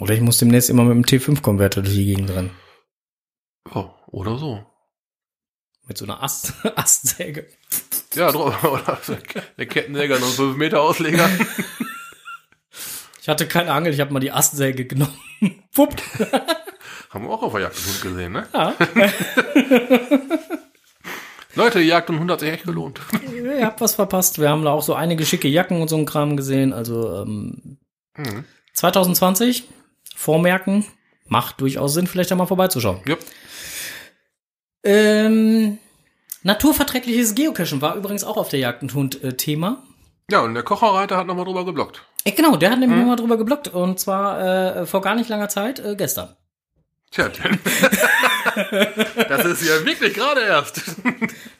oder ich muss demnächst immer mit dem T5-Konverter durch die Gegend rennen. Oh, oder so. Mit so einer Ast Astsäge. Ja, oder eine Kettensäger, noch 5 Meter Ausleger. Ich hatte keine Angel, ich habe mal die Astsäge genommen. Wupp. Haben wir auch auf der Jagd gesehen, ne? Ja. Leute, die Jagd und Hund hat sich echt gelohnt. Ihr habt was verpasst. Wir haben da auch so einige schicke Jacken und so ein Kram gesehen. Also ähm, Mhm. 2020, vormerken, macht durchaus Sinn, vielleicht da mal vorbeizuschauen. Ja. Ähm, naturverträgliches Geocachen war übrigens auch auf der Jagd und Hund äh, Thema. Ja, und der Kocherreiter hat nochmal drüber geblockt. Äh, genau, der hat nämlich Mhm. nochmal drüber geblockt und zwar äh, vor gar nicht langer Zeit, äh, gestern. Tja, das ist ja wirklich gerade erst.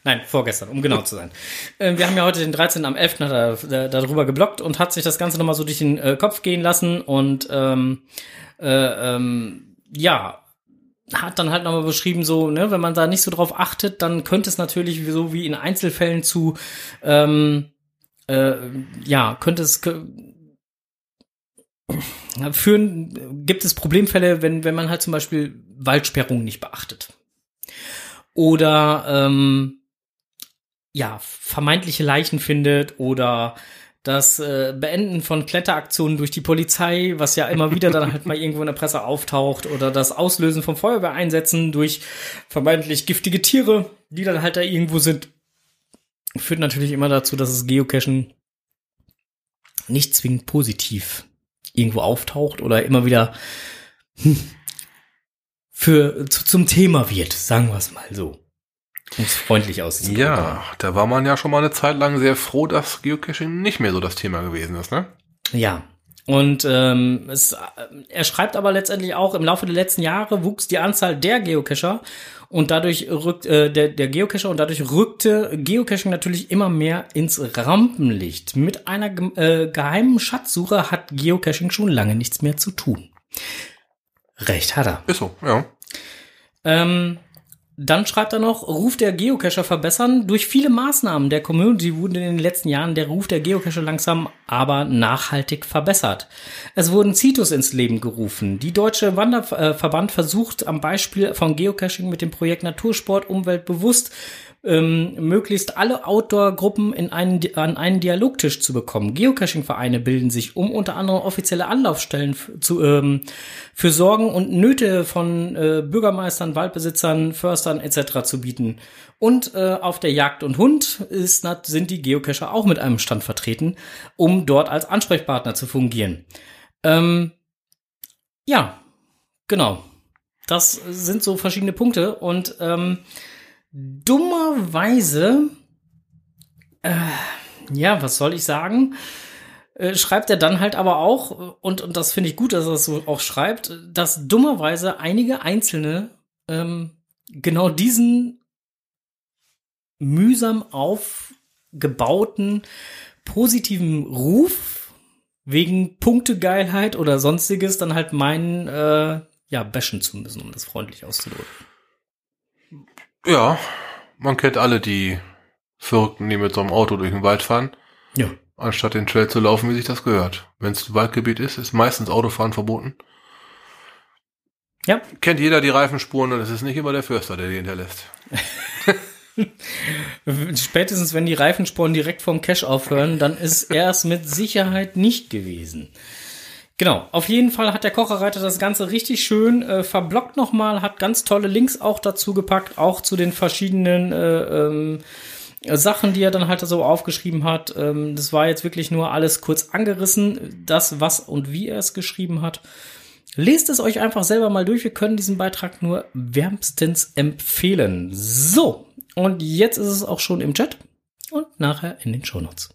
Nein, vorgestern, um genau zu sein. Äh, wir haben ja heute den 13. am 11. hat er da, darüber geblockt und hat sich das Ganze nochmal so durch den äh, Kopf gehen lassen und ähm, äh, ähm, ja, hat dann halt nochmal beschrieben, so, ne, wenn man da nicht so drauf achtet, dann könnte es natürlich so wie in Einzelfällen zu, ähm, äh, ja, könnte es führen, gibt es Problemfälle, wenn, wenn man halt zum Beispiel Waldsperrungen nicht beachtet. Oder ähm, ja, vermeintliche Leichen findet oder das äh, Beenden von Kletteraktionen durch die Polizei, was ja immer wieder dann halt mal irgendwo in der Presse auftaucht, oder das Auslösen von Feuerwehreinsätzen durch vermeintlich giftige Tiere, die dann halt da irgendwo sind, führt natürlich immer dazu, dass das Geocachen nicht zwingend positiv irgendwo auftaucht oder immer wieder hm, für zu, zum Thema wird, sagen wir es mal so. Um es freundlich auszudrücken. Ja, da war man ja schon mal eine Zeit lang sehr froh, dass Geocaching nicht mehr so das Thema gewesen ist, ne? Ja. Und ähm, es, äh, er schreibt aber letztendlich auch, im Laufe der letzten Jahre wuchs die Anzahl der Geocacher und dadurch rückt äh, der, der Geocacher und dadurch rückte Geocaching natürlich immer mehr ins Rampenlicht. Mit einer äh, geheimen Schatzsuche hat Geocaching schon lange nichts mehr zu tun. Recht hat er. Ist so, ja. Ähm, dann schreibt er noch, Ruf der Geocacher verbessern. Durch viele Maßnahmen der Community wurde in den letzten Jahren der Ruf der Geocacher langsam, aber nachhaltig verbessert. Es wurden Citus ins Leben gerufen. Die Deutsche Wanderverband versucht am Beispiel von Geocaching mit dem Projekt Natursport umweltbewusst ähm, möglichst alle Outdoor-Gruppen in einen, an einen Dialogtisch zu bekommen. Geocaching-Vereine bilden sich, um unter anderem offizielle Anlaufstellen zu, ähm, für Sorgen und Nöte von äh, Bürgermeistern, Waldbesitzern, Förstern etc. zu bieten. Und äh, auf der Jagd und Hund ist, sind die Geocacher auch mit einem Stand vertreten, um dort als Ansprechpartner zu fungieren. Ähm, ja, genau. Das sind so verschiedene Punkte und ähm, dummerweise Ja, was soll ich sagen? Äh, schreibt er dann halt aber auch, und, und das finde ich gut, dass er das so auch schreibt, dass dummerweise einige Einzelne ähm, genau diesen mühsam aufgebauten positiven Ruf wegen Punktegeilheit oder sonstiges dann halt meinen, äh, ja, bashen zu müssen, um das freundlich auszudrücken. Ja, man kennt alle die Verrückten, die mit so einem Auto durch den Wald fahren, Ja. anstatt den Trail zu laufen, wie sich das gehört. Wenn es Waldgebiet ist, ist meistens Autofahren verboten. Ja, Kennt jeder die Reifenspuren und es ist nicht immer der Förster, der die hinterlässt. Spätestens, wenn die Reifensporen direkt vom Cache aufhören, dann ist er es mit Sicherheit nicht gewesen. Genau, auf jeden Fall hat der Kocherreiter das Ganze richtig schön äh, verblockt nochmal, hat ganz tolle Links auch dazu gepackt, auch zu den verschiedenen äh, ähm, Sachen, die er dann halt so aufgeschrieben hat. Ähm, das war jetzt wirklich nur alles kurz angerissen, das, was und wie er es geschrieben hat. Lest es euch einfach selber mal durch. Wir können diesen Beitrag nur wärmstens empfehlen. So, und jetzt ist es auch schon im Chat und nachher in den Shownotes.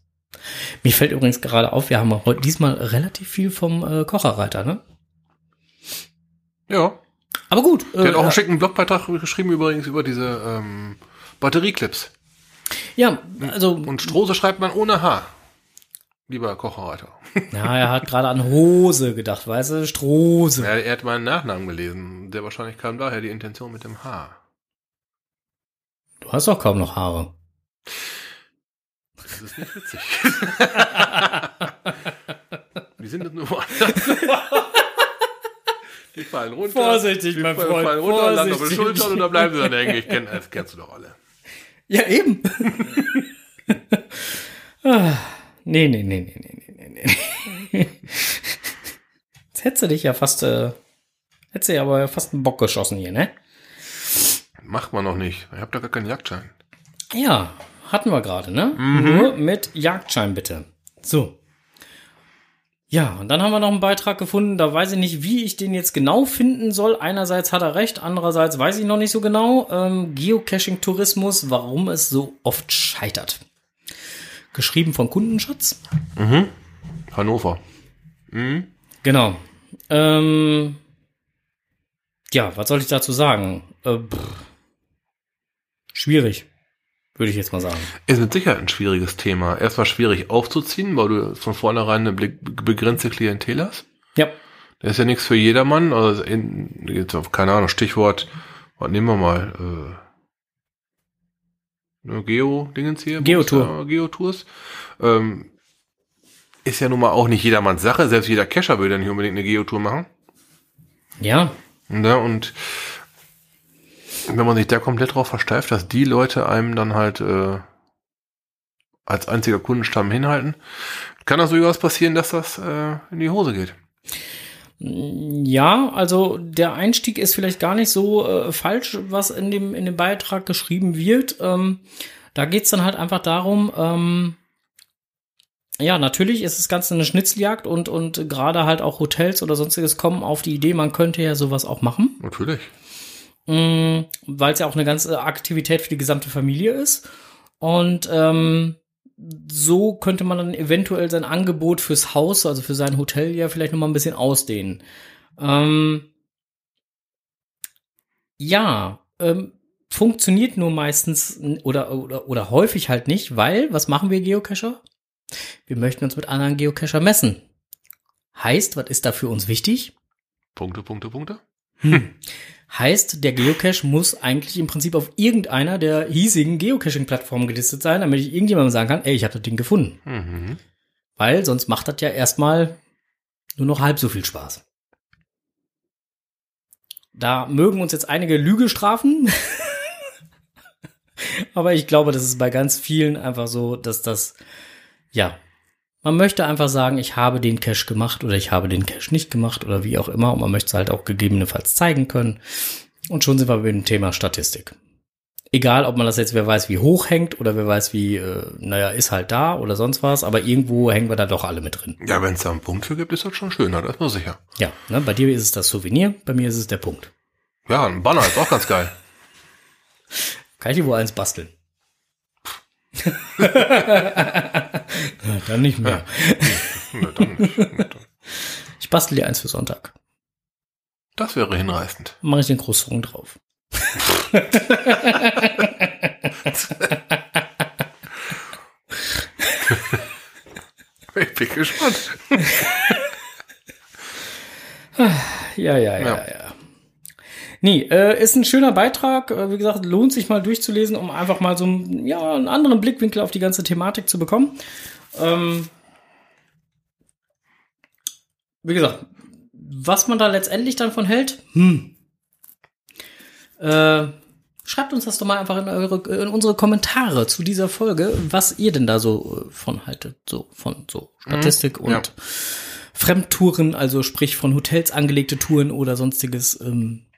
Mir fällt übrigens gerade auf, wir haben heute diesmal relativ viel vom äh, Kocherreiter, ne? Ja. Aber gut. Der hat auch äh, einen schicken Blogbeitrag geschrieben übrigens über diese ähm, Batterieclips. ja, also Und Strose schreibt man ohne H. Lieber Kocherreiter. ja, er hat gerade an Hose gedacht, weißt du, Strose. Ja, er hat meinen Nachnamen gelesen. Der wahrscheinlich kam daher die Intention mit dem H. Du hast doch kaum noch Haare. Das ist nicht witzig. die sind nur. Die fallen runter. Vorsichtig, die mein fallen, Freund. fallen runter, landen auf den Schultern und dann bleiben sie dann hängen. Ich kenn, das kennst du doch alle. Ja, eben. ah, nee, nee, nee, nee, nee, nee, nee. Jetzt hättest du dich ja fast, äh, hättest du ja aber fast einen Bock geschossen hier, ne? Macht man noch nicht. Ich habe da gar keinen Jagdschein. Ja, hatten wir gerade, ne? Nur mit Jagdschein bitte. So. Ja, und dann haben wir noch einen Beitrag gefunden, da weiß ich nicht, wie ich den jetzt genau finden soll. Einerseits hat er recht, andererseits weiß ich noch nicht so genau. Ähm, Geocaching-Tourismus, warum es so oft scheitert. Geschrieben von Kundenschutz. Hannover. Genau. Ähm, ja, was soll ich dazu sagen? Äh, schwierig, würde ich jetzt mal sagen. Ist mit Sicherheit ein schwieriges Thema. Erstmal schwierig aufzuziehen, weil du von vornherein eine be- begrenzte Klientel hast. Ja, Das ist ja nichts für jedermann. Also in, jetzt auf, keine Ahnung, Stichwort, was nehmen wir mal? Äh, ne, Geo-Dingens hier? Geotour. Geotours. Ähm, ist ja nun mal auch nicht jedermanns Sache. Selbst jeder Cacher will ja nicht unbedingt eine Geotour machen. ja, Ne? Und wenn man sich da komplett drauf versteift, dass die Leute einem dann halt äh, als einziger Kundenstamm hinhalten, kann das durchaus passieren, dass das äh, in die Hose geht. Ja, also der Einstieg ist vielleicht gar nicht so äh, falsch, was in dem, in dem Beitrag geschrieben wird. Ähm, da geht's dann halt einfach darum, ähm, ja, natürlich ist das Ganze eine Schnitzeljagd und, und gerade halt auch Hotels oder sonstiges kommen auf die Idee, man könnte ja sowas auch machen, Natürlich. Mm, weil es ja auch eine ganze Aktivität für die gesamte Familie ist. Und ähm, so könnte man dann eventuell sein Angebot fürs Haus, also für sein Hotel ja vielleicht noch mal ein bisschen ausdehnen. Ähm, ja, ähm, funktioniert nur meistens oder, oder, oder häufig halt nicht, weil, was machen wir Geocacher? Wir möchten uns mit anderen Geocacher messen. Heißt, was ist da für uns wichtig? Punkte, Punkte, Punkte. Heißt, der Geocache muss eigentlich im Prinzip auf irgendeiner der hiesigen Geocaching-Plattformen gelistet sein, damit ich irgendjemandem sagen kann, ey, ich habe das Ding gefunden. Mhm. Weil sonst macht das ja erstmal nur noch halb so viel Spaß. Da mögen uns jetzt einige Lüge strafen. Aber ich glaube, das ist bei ganz vielen einfach so, dass das, ja, man möchte einfach sagen, ich habe den Cache gemacht oder ich habe den Cache nicht gemacht oder wie auch immer. Und man möchte es halt auch gegebenenfalls zeigen können. Und schon sind wir bei dem Thema Statistik. Egal, ob man das jetzt, wer weiß, wie hoch hängt oder wer weiß, wie, äh, naja, ist halt da oder sonst was, aber irgendwo hängen wir da doch alle mit drin. Ja, wenn es da einen Punkt für gibt, ist das schon schöner, das ist mir sicher. Ja, ne, bei dir ist es das Souvenir, bei mir ist es der Punkt. Ja, ein Banner ist auch ganz geil. Kann ich dir wohl eins basteln? Na, dann nicht mehr. Na, dann nicht. Na, dann. Ich bastel dir eins für Sonntag. Das wäre hinreißend. Mache ich den Croissant drauf. Ich bin gespannt. Ja, ja, ja, Ja. ja. Nee, äh, ist ein schöner Beitrag. Äh, wie gesagt, lohnt sich mal durchzulesen, um einfach mal so einen, ja, einen anderen Blickwinkel auf die ganze Thematik zu bekommen. Ähm, wie gesagt, was man da letztendlich dann von hält, hm. Äh, schreibt uns das doch mal einfach in, eure, in unsere Kommentare zu dieser Folge, was ihr denn da so äh, von haltet. So, von so Statistik und ja. Fremdtouren, also sprich von Hotels angelegte Touren oder sonstiges. Ähm,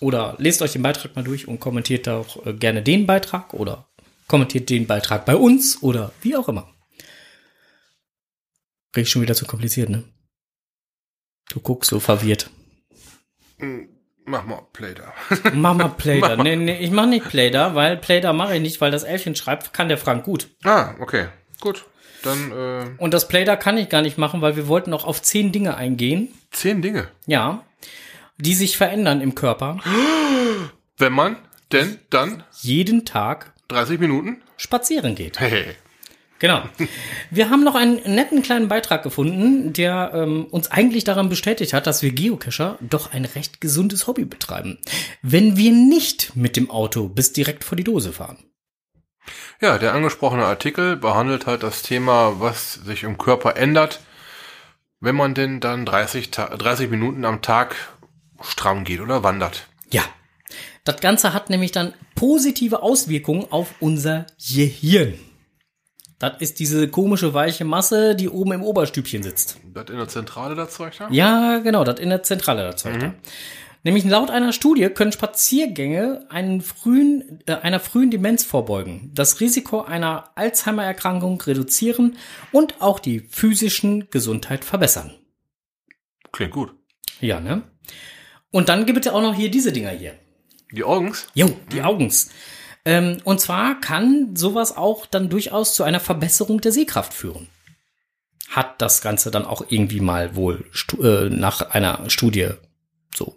oder lest euch den Beitrag mal durch und kommentiert auch äh, gerne den Beitrag oder kommentiert den Beitrag bei uns oder wie auch immer. Riecht schon wieder zu kompliziert, ne? Du guckst so verwirrt. Mach mal Play da. Mach mal Play da. Nee, nee, ich mach nicht Play da, weil Play da mache ich nicht, weil das Elfchen schreibt, kann der Frank gut. Ah, okay. Gut. Dann äh, Und das Play da kann ich gar nicht machen, weil wir wollten noch auf zehn Dinge eingehen. zehn Dinge. Ja. Die sich verändern im Körper. Wenn man denn dann Jeden Tag 30 Minuten. spazieren geht. Hey. Genau. Wir haben noch einen netten kleinen Beitrag gefunden, der ähm, uns eigentlich daran bestätigt hat, dass wir Geocacher doch ein recht gesundes Hobby betreiben. Wenn wir nicht mit dem Auto bis direkt vor die Dose fahren. Ja, der angesprochene Artikel behandelt halt das Thema, was sich im Körper ändert, wenn man denn dann 30, Ta 30 Minuten am Tag stramm geht oder wandert. Ja. Das Ganze hat nämlich dann positive Auswirkungen auf unser Gehirn. Das ist diese komische weiche Masse, die oben im Oberstübchen sitzt. Das in der Zentrale Zeug da? Ja, genau, das in der Zentrale erzeugt. Mhm. Nämlich laut einer Studie können Spaziergänge einen frühen, äh, einer frühen Demenz vorbeugen, das Risiko einer Alzheimer-Erkrankung reduzieren und auch die physischen Gesundheit verbessern. Klingt gut. Ja, ne? Und dann gibt es ja auch noch hier diese Dinger hier. Die Augens? Jo, die Augens. Ähm, und zwar kann sowas auch dann durchaus zu einer Verbesserung der Sehkraft führen. Hat das Ganze dann auch irgendwie mal wohl äh, nach einer Studie so.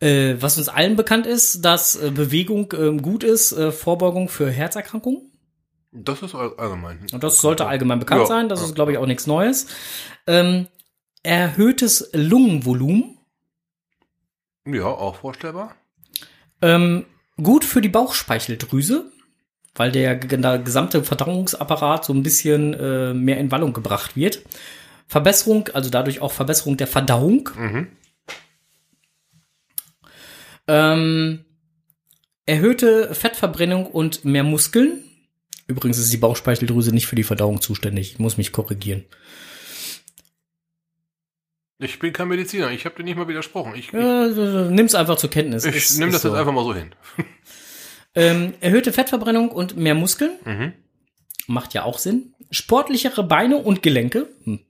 Äh, was uns allen bekannt ist, dass äh, Bewegung ähm, gut ist, äh, Vorbeugung für Herzerkrankungen. Das ist all- allgemein. Und das sollte allgemein bekannt Ja, sein. Das ist, glaube ich, auch nichts Neues. Ähm, erhöhtes Lungenvolumen. Ja, auch vorstellbar. Ähm, gut für die Bauchspeicheldrüse, weil der der gesamte Verdauungsapparat so ein bisschen äh, mehr in Wallung gebracht wird. Verbesserung, also dadurch auch Verbesserung der Verdauung. Mhm. Ähm, erhöhte Fettverbrennung und mehr Muskeln. Übrigens ist die Bauchspeicheldrüse nicht für die Verdauung zuständig. Ich muss mich korrigieren. Ich bin kein Mediziner, ich habe dir nicht mal widersprochen. Ich, Äh, nimm's einfach zur Kenntnis. ich, ich Ist- nehme ist das jetzt so. einfach mal so hin. Ähm, erhöhte Fettverbrennung und mehr Muskeln. Mhm. Macht ja auch Sinn. Sportlichere Beine und Gelenke. Hm.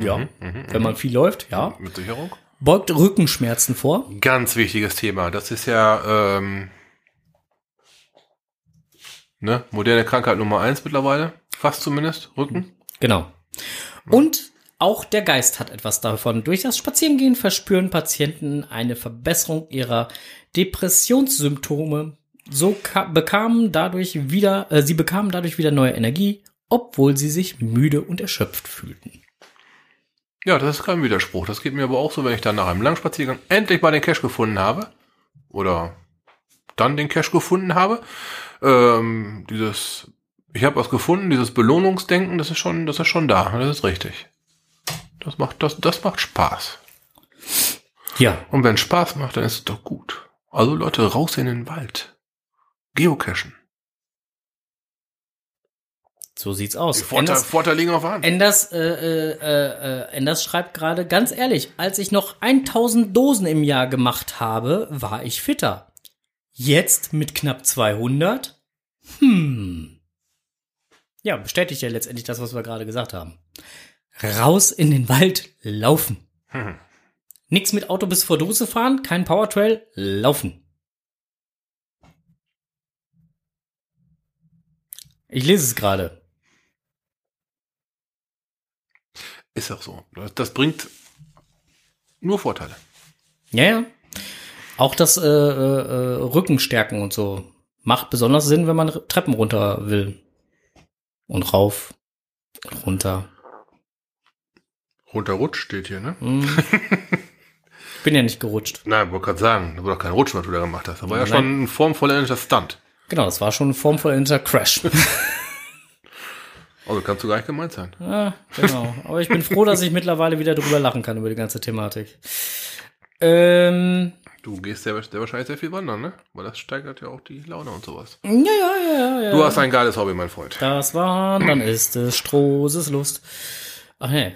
Ja, Mhm, mhm, wenn man viel läuft, ja. Mit Sicherung. Beugt Rückenschmerzen vor. Ganz wichtiges Thema. Das ist ja ähm, ne, moderne Krankheit Nummer eins mittlerweile. Fast zumindest. Rücken. Genau. Und auch der Geist hat etwas davon. Durch das Spazierengehen verspüren Patienten eine Verbesserung ihrer Depressionssymptome. So ka- bekamen dadurch wieder, äh, sie bekamen dadurch wieder neue Energie, obwohl sie sich müde und erschöpft fühlten. Ja, das ist kein Widerspruch. Das geht mir aber auch so, wenn ich dann nach einem Langspaziergang endlich mal den Cash gefunden habe. Oder dann den Cash gefunden habe. Ähm, dieses, ich habe was gefunden, dieses Belohnungsdenken, das ist schon, das ist schon da. Das ist richtig. Das macht, das, das macht Spaß. Ja, Und wenn Spaß macht, dann ist es doch gut. Also Leute, raus in den Wald. Geocachen. so sieht's aus. Vorteile, Enders, Vorteile liegen auf Hand. Enders, äh, äh, äh, Enders schreibt gerade, ganz ehrlich, als ich noch 1000 Dosen im Jahr gemacht habe, war ich fitter. Jetzt mit knapp 200? Hm. Ja, bestätigt ja letztendlich das, was wir gerade gesagt haben. Raus in den Wald, laufen. Hm. Nix mit Auto bis vor Dose fahren, kein Powertrail, laufen. Ich lese es gerade. Ist auch so. Das, bringt nur Vorteile. Ja, ja. Auch das äh, äh, Rückenstärken und so macht besonders Sinn, wenn man Treppen runter will. Und rauf, runter. Runterrutscht steht hier, ne? Hm. Bin ja nicht gerutscht. Nein, wollte gerade sagen, da war doch kein Rutsch, was du da gemacht hast. Da war ja Nein. schon ein formvollendeter Stunt. Genau, das war schon ein formvollendeter Crash. Also kannst du gar nicht gemeint sein. ja, genau. Aber ich bin froh, dass ich mittlerweile wieder drüber lachen kann über die ganze Thematik. Ähm, Du gehst sehr, sehr wahrscheinlich sehr viel wandern, ne? Weil das steigert ja auch die Laune und sowas. ja, ja, ja, ja. Du hast ein geiles Hobby, mein Freund. Das war, dann ist es Strohses Lust. Ach nee,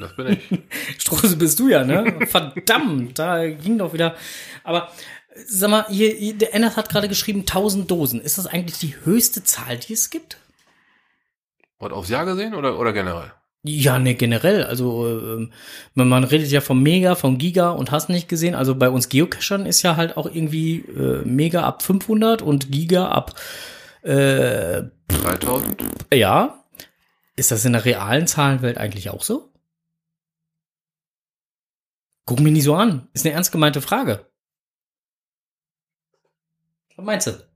Das bin ich. Strose bist du ja, ne? Verdammt, da ging doch wieder. Aber sag mal, hier, der Enners hat gerade geschrieben 1000 Dosen. Ist das eigentlich die höchste Zahl, die es gibt? Was aufs Jahr gesehen oder, oder generell? Ja, ne, generell. Also man, man redet ja vom Mega, vom Giga und hast nicht gesehen. Also bei uns Geocachern ist ja halt auch irgendwie äh, Mega ab 500 und Giga ab äh, 3000? ja. Ist das in der realen Zahlenwelt eigentlich auch so? Guck mich nicht so an. Ist eine ernst gemeinte Frage. Was meinst du?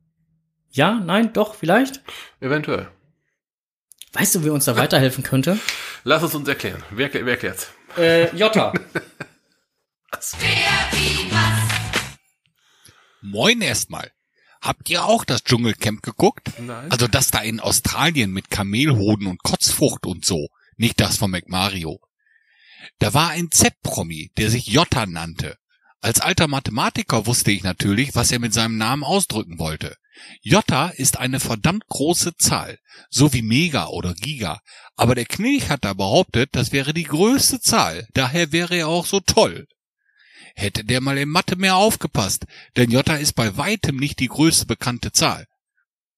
Ja, nein, doch, vielleicht? Eventuell. Weißt du, wer uns da weiterhelfen könnte? Lass es uns erklären. Wer, wer erklärt's? Äh, Jota. Moin erstmal. Habt ihr auch das Dschungelcamp geguckt? Nein. Also das da in Australien mit Kamelhoden und Kotzfrucht und so. Nicht das von McMario. Da war ein Z-Promi, der sich Jota nannte. Als alter Mathematiker wusste ich natürlich, was er mit seinem Namen ausdrücken wollte. Jota ist eine verdammt große Zahl, so wie Mega oder Giga. Aber der Knilch hat da behauptet, das wäre die größte Zahl, daher wäre er auch so toll. Hätte der mal in Mathe mehr aufgepasst, denn Jota ist bei weitem nicht die größte bekannte Zahl.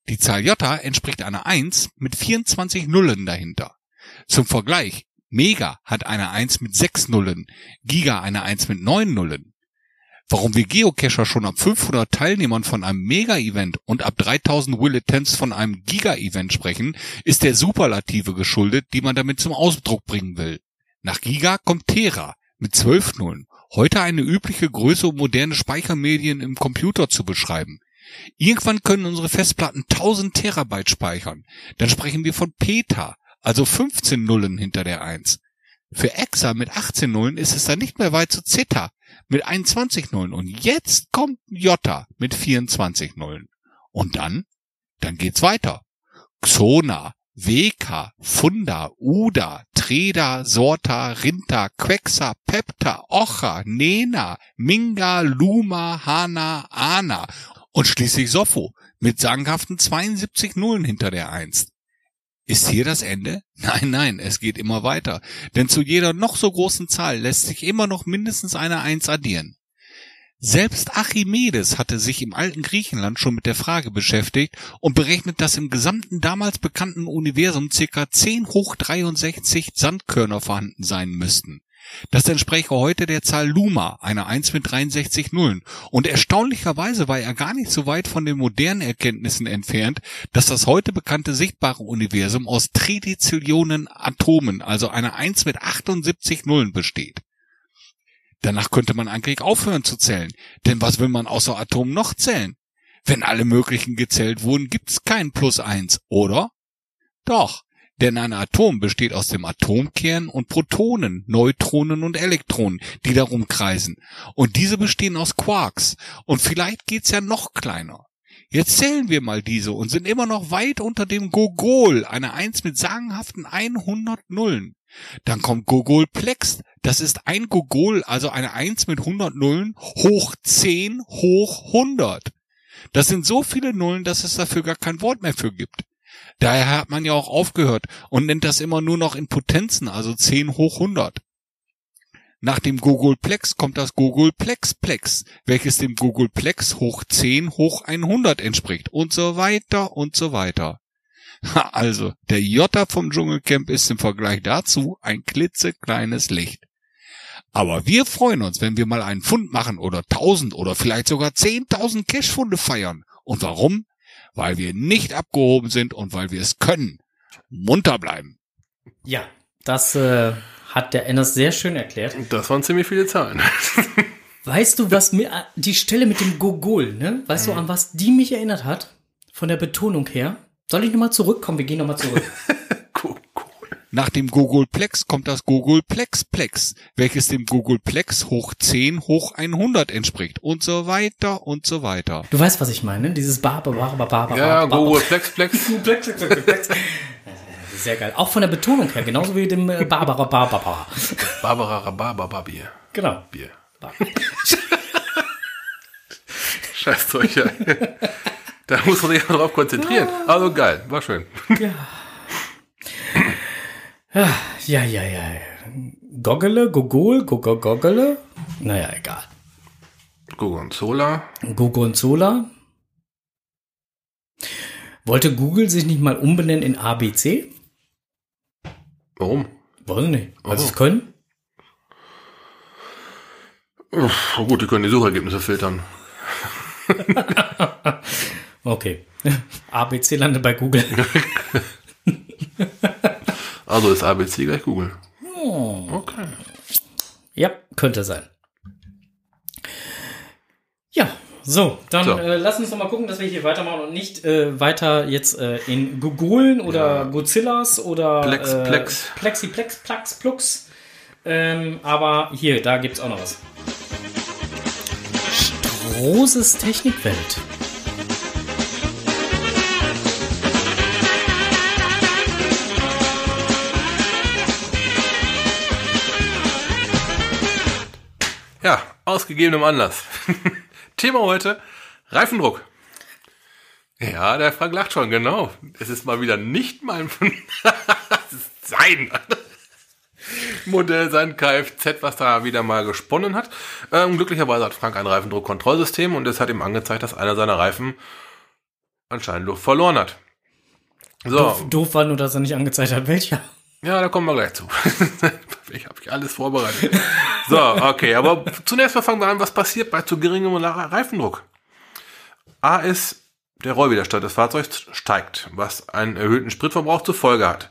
Die Zahl Jota entspricht einer 1 mit 24 Nullen dahinter. Zum Vergleich, Mega hat eine 1 mit 6 Nullen, Giga eine 1 mit 9 Nullen. Warum wir Geocacher schon ab 500 Teilnehmern von einem Mega-Event und ab 3000 Will Attempts von einem Giga-Event sprechen, ist der Superlative geschuldet, die man damit zum Ausdruck bringen will. Nach Giga kommt Tera mit 12 Nullen, heute eine übliche Größe, um moderne Speichermedien im Computer zu beschreiben. Irgendwann können unsere Festplatten 1000 Terabyte speichern. Dann sprechen wir von Peta, also 15 Nullen hinter der 1. Für Exa mit 18 Nullen ist es dann nicht mehr weit zu Zeta mit 21 Nullen. Und jetzt kommt Jota mit 24 Nullen. Und dann? Dann geht's weiter. Xona, Weka, Funda, Uda, Treda, Sorta, Rinta, Quexa, Pepta, Ocha, Nena, Minga, Luma, Hana, Ana und schließlich Sopho mit sagenhaften 72 Nullen hinter der 1. Ist hier das Ende? Nein, nein, es geht immer weiter. Denn zu jeder noch so großen Zahl lässt sich immer noch mindestens eine Eins addieren. Selbst Archimedes hatte sich im alten Griechenland schon mit der Frage beschäftigt und berechnet, dass im gesamten damals bekannten Universum circa 10 hoch 63 Sandkörner vorhanden sein müssten. Das entspräche heute der Zahl Luma, einer 1 mit 63 Nullen. Und erstaunlicherweise war er gar nicht so weit von den modernen Erkenntnissen entfernt, dass das heute bekannte sichtbare Universum aus Tridezillionen Atomen, also einer 1 mit 78 Nullen besteht. Danach könnte man eigentlich aufhören zu zählen. Denn was will man außer Atomen noch zählen? Wenn alle möglichen gezählt wurden, gibt's kein Plus eins, oder? Doch, denn ein Atom besteht aus dem Atomkern und Protonen, Neutronen und Elektronen, die darum kreisen. Und diese bestehen aus Quarks. Und vielleicht geht's ja noch kleiner. Jetzt zählen wir mal diese und sind immer noch weit unter dem Gogol, eine Eins mit sagenhaften 100 Nullen. Dann kommt Gogolplex, das ist ein Gogol, also eine 1 mit 100 Nullen, hoch 10, hoch 100. Das sind so viele Nullen, dass es dafür gar kein Wort mehr für gibt. Daher hat man ja auch aufgehört und nennt das immer nur noch in Potenzen, also 10 hoch 100. Nach dem Gogolplex kommt das Gogolplexplex, welches dem Gogolplex hoch 10 hoch 100 entspricht und so weiter und so weiter. Ha, Also, der Jota vom Dschungelcamp ist im Vergleich dazu ein klitzekleines Licht. Aber wir freuen uns, wenn wir mal einen Fund machen oder tausend oder vielleicht sogar zehntausend Cashfunde feiern. Und warum? Weil wir nicht abgehoben sind und weil wir es können. Munter bleiben. Ja, das äh, hat der Ennis sehr schön erklärt. Das waren ziemlich viele Zahlen. Weißt du, was mir die Stelle mit dem Gogol, ne? Weißt du, an was die mich erinnert hat? Von der Betonung her? Soll ich nochmal zurückkommen? Wir gehen nochmal zurück. Nach dem Gogolplex kommt das Gogolplexplex, welches dem Gogolplex hoch 10 hoch 100 entspricht und so weiter und so weiter. Du weißt, was ich meine? Dieses Barber, Ja, Barber. Google Plex, Plex. Plex, Plex, Plex, Plex. Sehr geil. Auch von der Betonung her, genauso wie dem äh, Barbara Barbara. Barbara Rhabarber Bier. Genau. Bier. Scheiß Zeug, ja. Da muss man sich mal drauf konzentrieren. Also geil, war schön. Ja, ja, ja. ja. Goggele, Gogol, Goggele. Naja, egal. Gorgonzola. Gorgonzola. Wollte Google sich nicht mal umbenennen in ABC? Warum? Weiß ich nicht. Weil sie Oh. es können? Uff, gut, die können die Suchergebnisse filtern. Okay. ABC landet bei Google. Also ist ABC gleich Google. Oh. Okay. Ja, könnte sein. Ja, so, dann So. Äh, lass uns noch mal gucken, dass wir hier weitermachen und nicht äh, weiter jetzt äh, in Gogolen oder Godzillas oder Plex, äh, Plex. Plexi, Plex, Plax, Plux. Ähm, aber hier, da gibt's auch noch was. Stroses Technikwelt. Ja, aus gegebenem Anlass. Thema heute, Reifendruck. Ja, der Frank lacht schon, genau. Es ist mal wieder nicht mein, sein Modell, sein Kfz, was da wieder mal gesponnen hat. Ähm, glücklicherweise hat Frank ein Reifendruckkontrollsystem und es hat ihm angezeigt, dass einer seiner Reifen anscheinend Luft verloren hat. So, Doof, doof war nur, dass er nicht angezeigt hat, welcher. Ja, da kommen wir gleich zu. ich habe alles vorbereitet. So, okay, aber zunächst mal fangen wir an, was passiert bei zu geringem Reifendruck. A ist, der Rollwiderstand des Fahrzeugs steigt, was einen erhöhten Spritverbrauch zur Folge hat.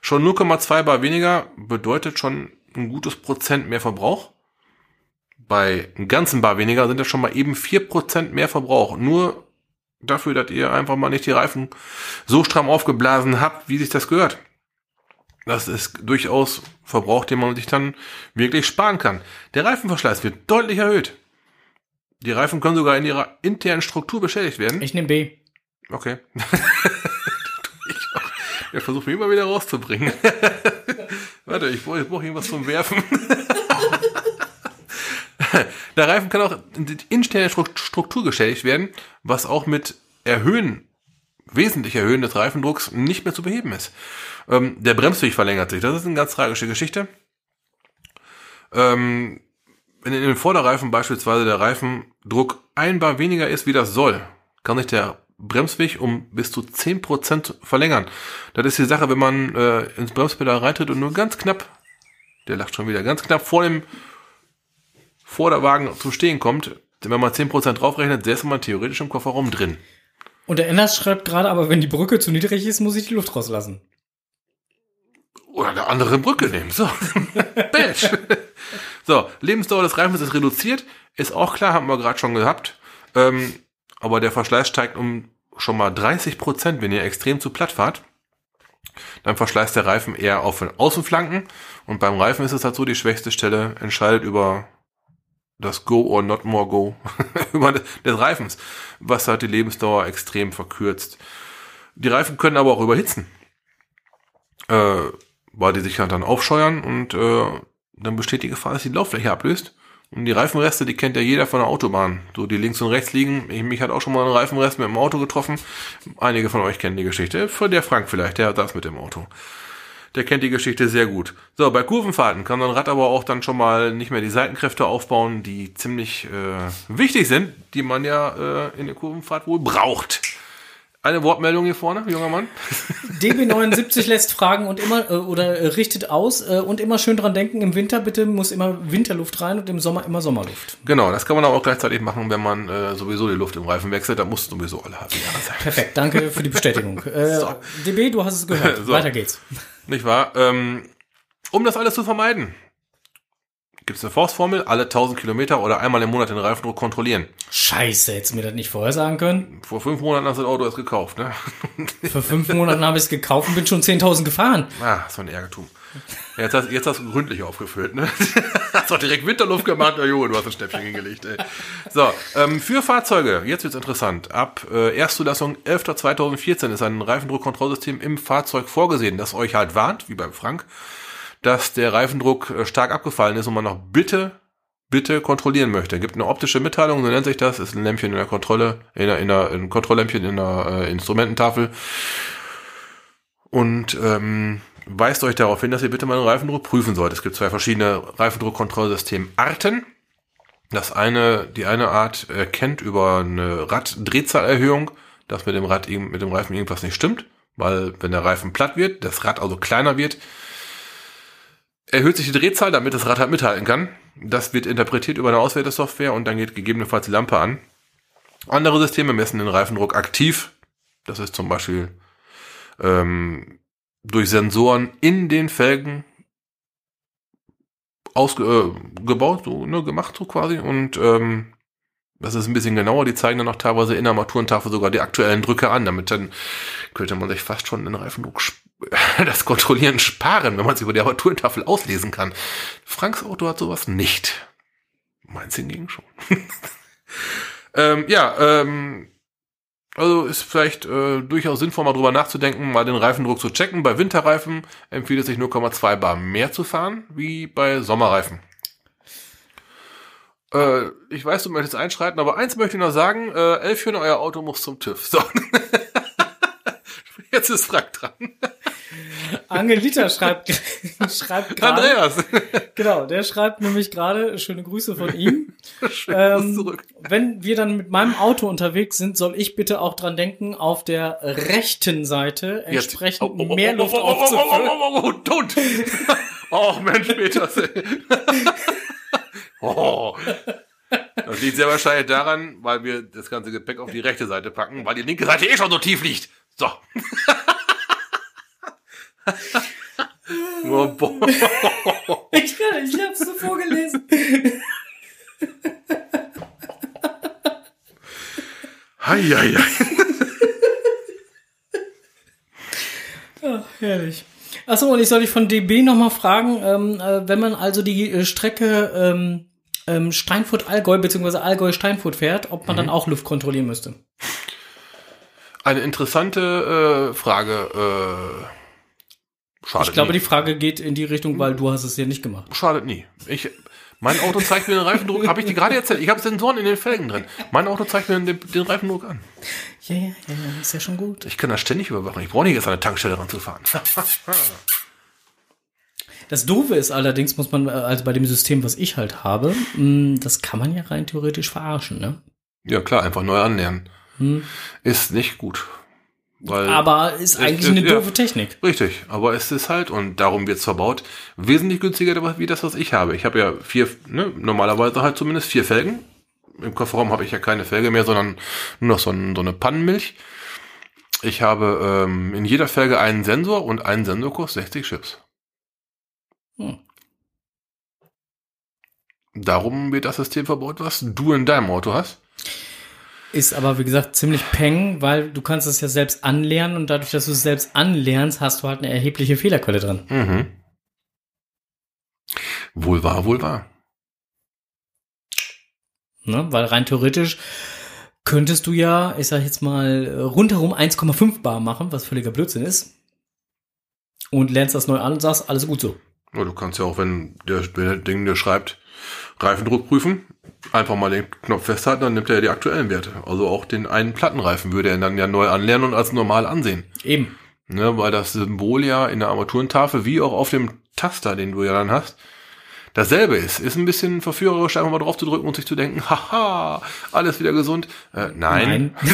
Schon 0,2 bar weniger bedeutet schon ein gutes Prozent mehr Verbrauch. Bei einem ganzen Bar weniger sind das schon mal eben 4% mehr Verbrauch. Nur dafür, dass ihr einfach mal nicht die Reifen so stramm aufgeblasen habt, wie sich das gehört. Das ist durchaus Verbrauch, den man sich dann wirklich sparen kann. Der Reifenverschleiß wird deutlich erhöht. Die Reifen können sogar in ihrer internen Struktur beschädigt werden. Ich nehme B. Okay. ich auch. Er versucht mich immer wieder rauszubringen. Warte, ich brauche brauch irgendwas zum Werfen. Der Reifen kann auch in die interne Stru- Struktur geschädigt werden, was auch mit Erhöhen, wesentlich Erhöhen des Reifendrucks nicht mehr zu beheben ist. Ähm, der Bremsweg verlängert sich. Das ist eine ganz tragische Geschichte. Ähm, wenn in den Vorderreifen beispielsweise der Reifendruck ein Bar weniger ist, wie das soll, kann sich der Bremsweg um bis zu 10% verlängern. Das ist die Sache, wenn man äh, ins Bremspedal reitet und nur ganz knapp, der lacht schon wieder, ganz knapp vor dem Vorderwagen zum Stehen kommt, wenn man 10% draufrechnet, säße man theoretisch im Kofferraum drin. Und der Enners schreibt gerade, aber wenn die Brücke zu niedrig ist, muss ich die Luft rauslassen. Oder eine andere Brücke nehmen. So. Bitch. so, Lebensdauer des Reifens ist reduziert. Ist auch klar, haben wir gerade schon gehabt. Ähm, aber der Verschleiß steigt um schon mal 30 Prozent, wenn ihr extrem zu platt fahrt. Dann verschleißt der Reifen eher auf den Außenflanken. Und beim Reifen ist es halt so, die schwächste Stelle entscheidet über das Go or not more Go des Reifens, was halt die Lebensdauer extrem verkürzt. Die Reifen können aber auch überhitzen äh, weil die sich halt dann aufscheuern und äh, dann besteht die Gefahr, dass die Lauffläche ablöst. Und die Reifenreste, die kennt ja jeder von der Autobahn. So, die links und rechts liegen. Ich, mich hat auch schon mal ein Reifenrest mit dem Auto getroffen. Einige von euch kennen die Geschichte. Von der Frank vielleicht, der hat das mit dem Auto. Der kennt die Geschichte sehr gut. So, bei Kurvenfahrten kann so ein Rad aber auch dann schon mal nicht mehr die Seitenkräfte aufbauen, die ziemlich äh, wichtig sind, die man ja äh, in der Kurvenfahrt wohl braucht. Eine Wortmeldung hier vorne, junger Mann. DB79 lässt fragen und immer äh, oder äh, richtet aus äh, und immer schön dran denken, im Winter bitte muss immer Winterluft rein und im Sommer immer Sommerluft. Genau, das kann man aber auch gleichzeitig machen, wenn man äh, sowieso die Luft im Reifen wechselt. Da muss sowieso alle halbe Jahre sein. Perfekt, danke für die Bestätigung. Äh, DB, du hast es gehört. So. Weiter geht's. Nicht wahr? Ähm, um das alles zu vermeiden, gibt es eine Faustformel, alle 1000 Kilometer oder einmal im Monat den Reifendruck kontrollieren. Scheiße, hättest du mir das nicht vorher sagen können? Vor fünf Monaten hast du das Auto erst gekauft, ne? Vor fünf Monaten habe ich es gekauft und bin schon 10.000 gefahren. Ah, so ein Ärgertum. Jetzt hast, jetzt hast du gründlich aufgefüllt, ne? hast doch direkt Winterluft gemacht. Ja, Junge, du hast ein Schnäppchen hingelegt, ey. So, ähm, für Fahrzeuge, jetzt wird's interessant. Ab äh, Erstzulassung 11.2014 ist ein Reifendruckkontrollsystem im Fahrzeug vorgesehen, das euch halt warnt, wie beim Frank, dass der Reifendruck äh, stark abgefallen ist und man noch bitte, bitte kontrollieren möchte. Gibt eine optische Mitteilung, so nennt sich das, ist ein Lämpchen in der Kontrolle, in der, in der ein Kontrolllämpchen in der äh, Instrumententafel. Und ähm, weist euch darauf hin, dass ihr bitte mal den Reifendruck prüfen sollt. Es gibt zwei verschiedene Reifendruckkontrollsystemarten. Das eine, die eine Art erkennt über eine Raddrehzahlerhöhung, dass mit dem Rad mit dem Reifen irgendwas nicht stimmt, weil wenn der Reifen platt wird, das Rad also kleiner wird, erhöht sich die Drehzahl, damit das Rad halt mithalten kann. Das wird interpretiert über eine Auswertesoftware und dann geht gegebenenfalls die Lampe an. Andere Systeme messen den Reifendruck aktiv. Das ist zum Beispiel ähm, durch Sensoren in den Felgen ausge äh, so, ne, gemacht so quasi. Und ähm, das ist ein bisschen genauer. Die zeigen dann auch teilweise in der Armaturentafel sogar die aktuellen Drücke an. Damit dann könnte man sich fast schon den Reifendruck sp- das Kontrollieren sparen, wenn man es über die Armaturentafel auslesen kann. Franks Auto hat sowas nicht. Meins hingegen schon. ähm, ja, ähm, also ist vielleicht äh, durchaus sinnvoll, mal drüber nachzudenken, mal den Reifendruck zu checken. Bei Winterreifen empfiehlt es sich 0,2 bar mehr zu fahren, wie bei Sommerreifen. Äh, ich weiß, du möchtest einschreiten, aber eins möchte ich noch sagen, äh, Elfchen, euer Auto muss zum TÜV. So. Jetzt ist Frank dran. Angelita schreibt, schreibt gerade. Andreas. Genau, der schreibt nämlich gerade, schöne Grüße von ihm. Schön, Ähm, zurück. wenn wir dann mit meinem Auto unterwegs sind, soll ich bitte auch dran denken, auf der rechten Seite entsprechend Oh, oh, oh, mehr oh, Luft oh, oh, oh, aufzufüllen. Oh, oh, oh, oh. Oh, Mensch, Peter. oh. Das liegt sehr wahrscheinlich daran, weil wir das ganze Gepäck auf die rechte Seite packen, weil die linke Seite eh schon so tief liegt. So. boah. Ich, ich hab's so vorgelesen. Hei. Ja, herrlich. Achso, und ich soll dich von DB nochmal fragen, ähm, äh, wenn man also die äh, Strecke ähm, ähm, Steinfurt-Allgäu bzw. Allgäu-Steinfurt fährt, ob man dann auch Luft kontrollieren müsste. Eine interessante äh, Frage. Äh, schadet Ich glaube, nie. die Frage geht in die Richtung, weil du hast es ja nicht gemacht. Schadet nie. Ich, mein Auto zeigt mir den Reifendruck, habe ich dir gerade erzählt. Ich habe Sensoren in den Felgen drin. Mein Auto zeigt mir den, den Reifendruck an. Ja, ja, ja, ja, ist ja schon gut. Ich kann das ständig überwachen. Ich brauche nicht erst an eine Tankstelle ranzufahren. Das Doofe ist allerdings, muss man, äh, also bei dem System, was ich halt habe, mh, das kann man ja rein theoretisch verarschen, ne? ja klar, einfach neu annähern. Hm. Ist nicht gut. Weil, Aber ist eigentlich ist- eine ja. doofe Technik. Richtig, aber es ist halt, und darum wird's verbaut, wesentlich günstiger wie das, was ich habe. Ich habe ja vier, ne, normalerweise halt zumindest vier Felgen. Im Kofferraum habe ich ja keine Felge mehr, sondern nur noch so, ein, so eine Pannenmilch. Ich habe ähm, in jeder Felge einen Sensor und einen Sensor kostet 60 Chips. Hm. Darum wird das System verbaut, was du in deinem Auto hast. Ist aber, wie gesagt, ziemlich peng, weil du kannst es ja selbst anlernen und dadurch, dass du es selbst anlernst, hast du halt eine erhebliche Fehlerquelle drin. Mhm. Wohl wahr, wohl wahr. Ne? Weil rein theoretisch könntest du ja, ich sag jetzt mal, rundherum 1,5 bar machen, was völliger Blödsinn ist. Und lernst das neu an und sagst, alles gut so. Ja, du kannst ja auch, wenn der, wenn der Ding dir schreibt, Reifendruck prüfen, einfach mal den Knopf festhalten, dann nimmt er ja die aktuellen Werte. Also auch den einen Plattenreifen würde er dann ja neu anlernen und als normal ansehen. Eben. Ne, weil das Symbol ja in der Armaturentafel wie auch auf dem Taster, den du ja dann hast, dasselbe ist. Ist ein bisschen verführerisch, einfach mal drauf zu drücken und sich zu denken, haha, alles wieder gesund. Äh, nein.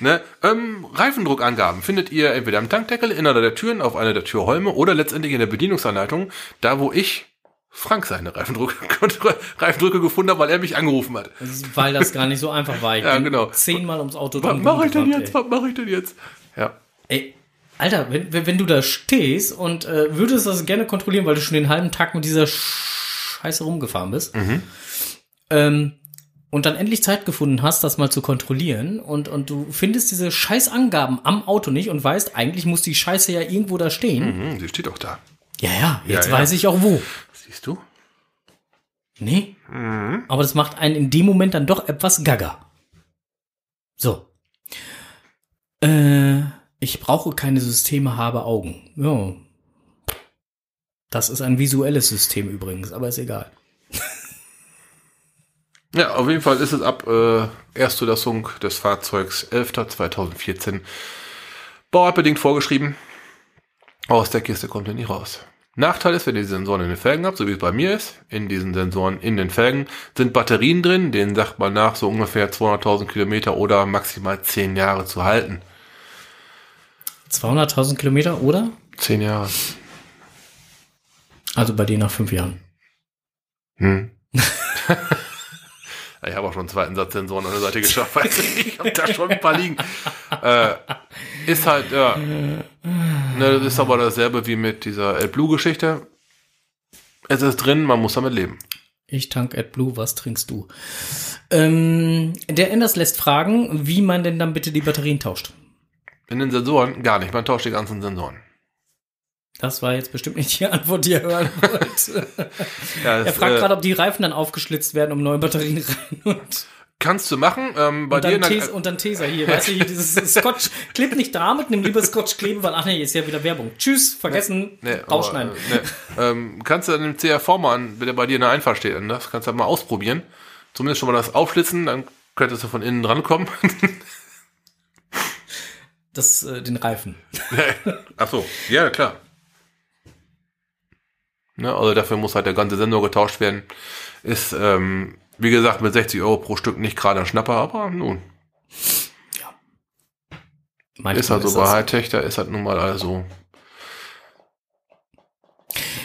Ne? Ähm, Reifendruckangaben findet ihr entweder am Tankdeckel, in einer der Türen, auf einer der Türholme oder letztendlich in der Bedienungsanleitung, da wo ich Frank seine Reifendrücke, Reifendrücke gefunden habe, weil er mich angerufen hat. Weil das gar nicht so einfach war. Ich Ja, bin genau. zehnmal ums Auto Was mache ich denn jetzt? Was mache ich denn jetzt? Ja. Ey. ey, Alter, wenn, wenn, du da stehst und äh, würdest das gerne kontrollieren, weil du schon den halben Tag mit dieser Scheiße rumgefahren bist, ähm, und dann endlich Zeit gefunden hast, das mal zu kontrollieren und, und du findest diese Scheißangaben am Auto nicht und weißt, eigentlich muss die Scheiße ja irgendwo da stehen. Hm, sie steht auch da. Ja, ja, jetzt Ja, ja. weiß ich auch wo. Siehst du? Nee. Aber das macht einen in dem Moment dann doch etwas gaga. So. Äh, ich brauche keine Systeme, habe Augen. Ja. Das ist ein visuelles System übrigens, aber ist egal. Ja, auf jeden Fall ist es ab äh, Erstzulassung des Fahrzeugs 11.2014 bauartbedingt vorgeschrieben. Aus der Kiste kommt er nicht raus. Nachteil ist, wenn ihr die Sensoren in den Felgen habt, so wie es bei mir ist, in diesen Sensoren in den Felgen sind Batterien drin, denen sagt man nach so ungefähr 200.000 Kilometer oder maximal 10 Jahre zu halten. 200.000 Kilometer, oder? 10 Jahre. Also bei dir nach fünf Jahren. Hm. ich habe auch schon einen zweiten Satz Sensoren an der Seite geschafft. Ich habe da schon ein paar liegen. Äh, ist halt, ja. Ne, das ist aber dasselbe wie mit dieser AdBlue-Geschichte. Es ist drin, man muss damit leben. Ich tank AdBlue, was trinkst du? Ähm, der Enders lässt fragen, wie man denn dann bitte die Batterien tauscht. In den Sensoren gar nicht, man tauscht die ganzen Sensoren. Das war jetzt bestimmt nicht die Antwort, die er hören wollte. Ja, Er das, fragt äh, gerade, ob die Reifen dann aufgeschlitzt werden, um neue Batterien rein und, kannst du machen. Ähm, bei und, dir dann, in Tes und dann Teser hier. Weißt du, hier dieses Scotch, kleb nicht damit, nimm lieber Scotch kleben, weil, ach nee, ist ja wieder Werbung. Tschüss, vergessen, Nee, rausschneiden. aber, äh, nee. ähm, kannst du dann im CRV mal an, wenn der bei dir in der Einfahrt steht, das kannst du mal ausprobieren. Zumindest schon mal das aufschlitzen, dann könntest du von innen drankommen. Das, äh, den Reifen. Ach so, ja, klar. Ne, also dafür muss halt der ganze Sensor getauscht werden. Ist, ähm, wie gesagt, mit 60 Euro pro Stück nicht gerade ein Schnapper, aber nun, Manchmal ist halt so bei Hightech, da ist halt nun mal also.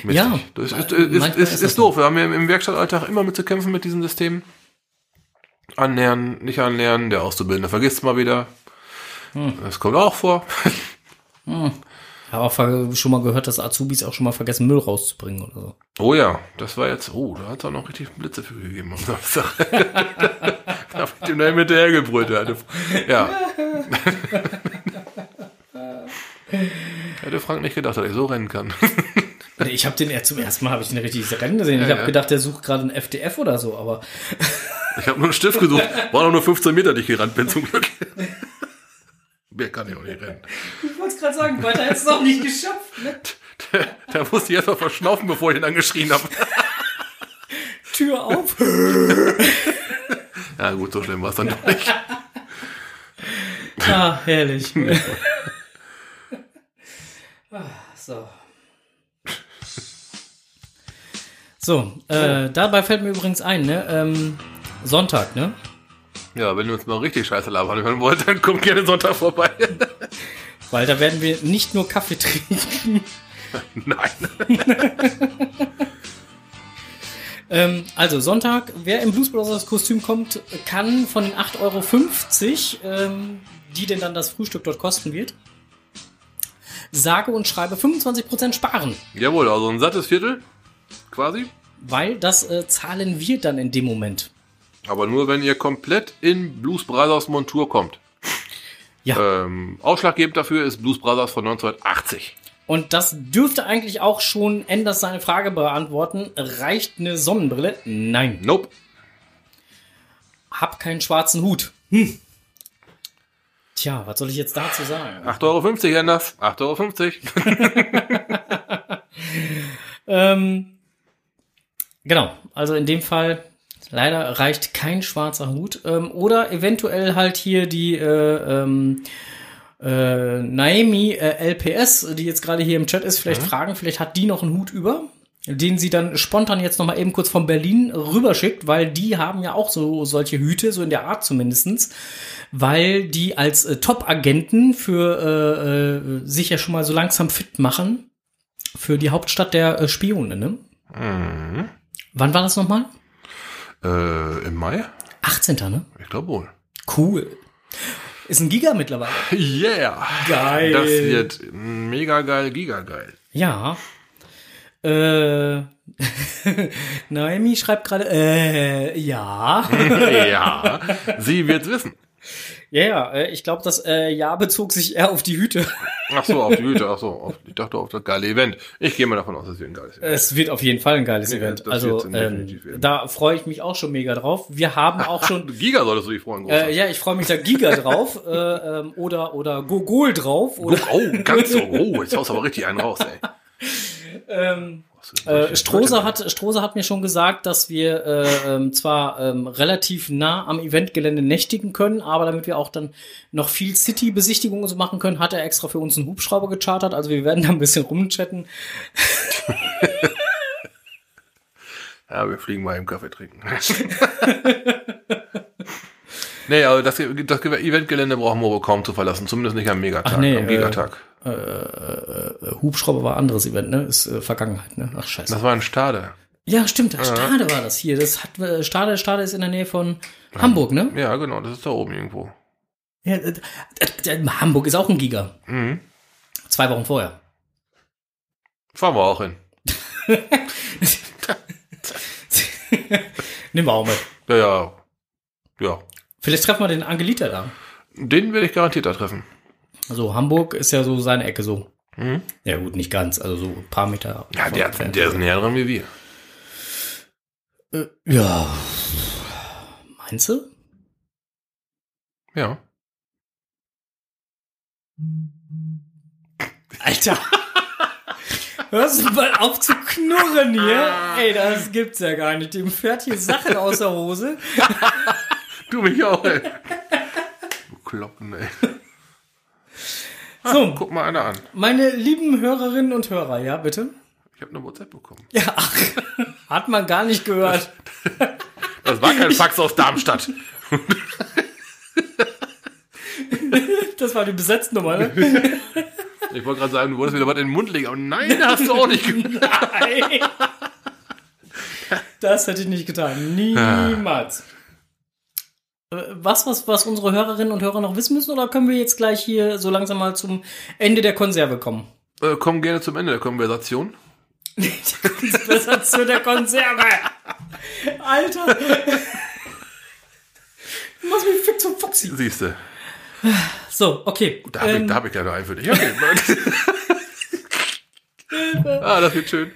Mistig. Ja, das ist, ist, ist, ist, ist das ist doof. Wir haben ja im Werkstattalltag immer mit zu kämpfen mit diesem System. Annähern, nicht annähern, der Auszubildende vergisst mal wieder. Hm. Das kommt auch vor. Ich habe auch schon mal gehört, dass Azubis auch schon mal vergessen, Müll rauszubringen oder so. Oh ja, das war jetzt, oh, da hat es auch noch richtig Blitze für gegeben am Samstag. da hab ich dem da hinterher gebrüllt. der hatte- Ja. Hätte Frank nicht gedacht, dass ich so rennen kann. Ich habe den eher zum ersten Mal habe ich den richtig rennen gesehen. Ich Ja, habe ja. gedacht, der sucht gerade ein FDF oder so, aber Ich habe nur einen Stift gesucht. War doch nur 15 Meter, die ich gerannt bin, zum Glück. Mehr kann ich auch nicht rennen. ich wollte es gerade sagen, weiter hättest du es auch nicht geschafft. Ne? Da musste ich erst mal verschnaufen, bevor ich ihn angeschrien habe. Tür auf. Ja gut, so schlimm war es dann doch nicht. Ah, herrlich. Ah, so. So, äh, dabei fällt mir übrigens ein, ne? Ähm, Sonntag, ne? Ja, wenn ihr uns mal richtig scheiße labern hören wollt, dann kommt gerne Sonntag vorbei. Weil da werden wir nicht nur Kaffee trinken. Nein. Ähm, also Sonntag, wer im Blues Brothers Kostüm kommt, kann von den 8,50 Euro, ähm, die denn dann das Frühstück dort kosten wird, sage und schreibe 25% sparen. Jawohl, also ein sattes Viertel, quasi. Weil das äh, zahlen wir dann in dem Moment. Aber nur, wenn ihr komplett in Blues Brothers Montur kommt. Ja. Ähm, ausschlaggebend dafür ist Blues Brothers von 1980. Und das dürfte eigentlich auch schon Enders seine Frage beantworten. Reicht eine Sonnenbrille? Nein. Nope. Hab keinen schwarzen Hut. Hm. Tja, was soll ich jetzt dazu sagen? 8,50 Euro, Anders. 8,50 Euro. Ähm, genau, also in dem Fall leider reicht kein schwarzer Hut. Ähm, oder eventuell halt hier die äh, ähm, äh, Naomi äh, LPS, die jetzt gerade hier im Chat ist, vielleicht fragen, vielleicht hat die noch einen Hut über, den sie dann spontan jetzt noch mal eben kurz von Berlin rüberschickt, weil die haben ja auch so solche Hüte, so in der Art zumindestens. weil die als äh, Top-Agenten für äh, äh, sich ja schon mal so langsam fit machen für die Hauptstadt der äh, Spione, ne? Mhm. Wann war das nochmal? Äh, Im Mai? 18. ne? Ich glaube wohl. Cool. Ist ein Giga mittlerweile. Yeah. Geil. Das wird mega geil, giga geil. Ja. Äh, Naomi schreibt gerade, äh, ja. ja, sie wird's wissen. Ja, ja, äh, ich glaube, das äh, Ja bezog sich eher auf die Hüte. Ach so, auf die Hüte, ach so. Auf, ich dachte auf das geile Event. Ich gehe mal davon aus, dass es ein geiles Event Es wird auf jeden Fall ein geiles Ja, Event. Also ähm, da freue ich mich auch schon mega drauf. Wir haben auch schon, Giga solltest du dich freuen, großer. äh, ja, ich freue mich da Giga drauf äh, ähm, oder oder Gogol drauf oder Oh, ganz so. Oh, jetzt haust du aber richtig einen raus, ey. ähm, Äh, Leute, hat, Strohser hat mir schon gesagt, dass wir äh, ähm, zwar ähm, relativ nah am Eventgelände nächtigen können, aber damit wir auch dann noch viel City-Besichtigungen so machen können, hat er extra für uns einen Hubschrauber gechartert. Also wir werden da ein bisschen rumchatten. Ja, wir fliegen mal im Kaffee trinken. nee, aber das, das Eventgelände brauchen wir wohl kaum zu verlassen. Zumindest nicht am Megatag, nee, am Gigatag. Äh, Hubschrauber war anderes Event, ne? Ist äh, Vergangenheit, ne? Ach scheiße. Das war ein Stade. ja, stimmt. Stade war das hier. Das hat äh, Stade, Stade ist in der Nähe von Hamburg, ne? Ja, genau, das ist da oben irgendwo. Ja, äh, äh, äh, Hamburg ist auch ein Giga. Mhm. Zwei Wochen vorher. Fahren wir auch hin. Nehmen wir auch mit. Ja, ja. Ja. Vielleicht treffen wir den Angelita da. Den werde ich garantiert da treffen. Also Hamburg ist ja so seine Ecke so. Mhm. Ja gut, nicht ganz, also so ein paar Meter. Ja, der, der ist näher dran wie wir. Äh, ja. Meinst du? Ja. Alter. Hörst du mal auf zu knurren hier? Ey, das gibt's ja gar nicht. Dem fährt hier Sachen aus der Hose. Du mich auch, ey. Du Kloppen, ey. So, Guck mal einer an. meine lieben Hörerinnen und Hörer, ja, bitte? Ich habe eine WhatsApp bekommen. Ja, ach, hat man gar nicht gehört. Das war kein Fax aus Darmstadt. Das war die Besetznummer, ne? Ich wollte gerade sagen, du wolltest wieder was in den Mund legen, aber nein, hast du auch nicht gemacht. Nein. Das hätte ich nicht getan. Niemals. Was, was, was unsere Hörerinnen und Hörer noch wissen müssen, oder können wir jetzt gleich hier so langsam mal zum Ende der Konserve kommen? Äh, komm gerne zum Ende der Konversation. Besser zu der Konserve. Alter. Du machst mich fix und foxy. Siehste. So, okay. Da habe Ähm, ich, da hab ich ja noch einen für dich. Okay. ah, das wird schön.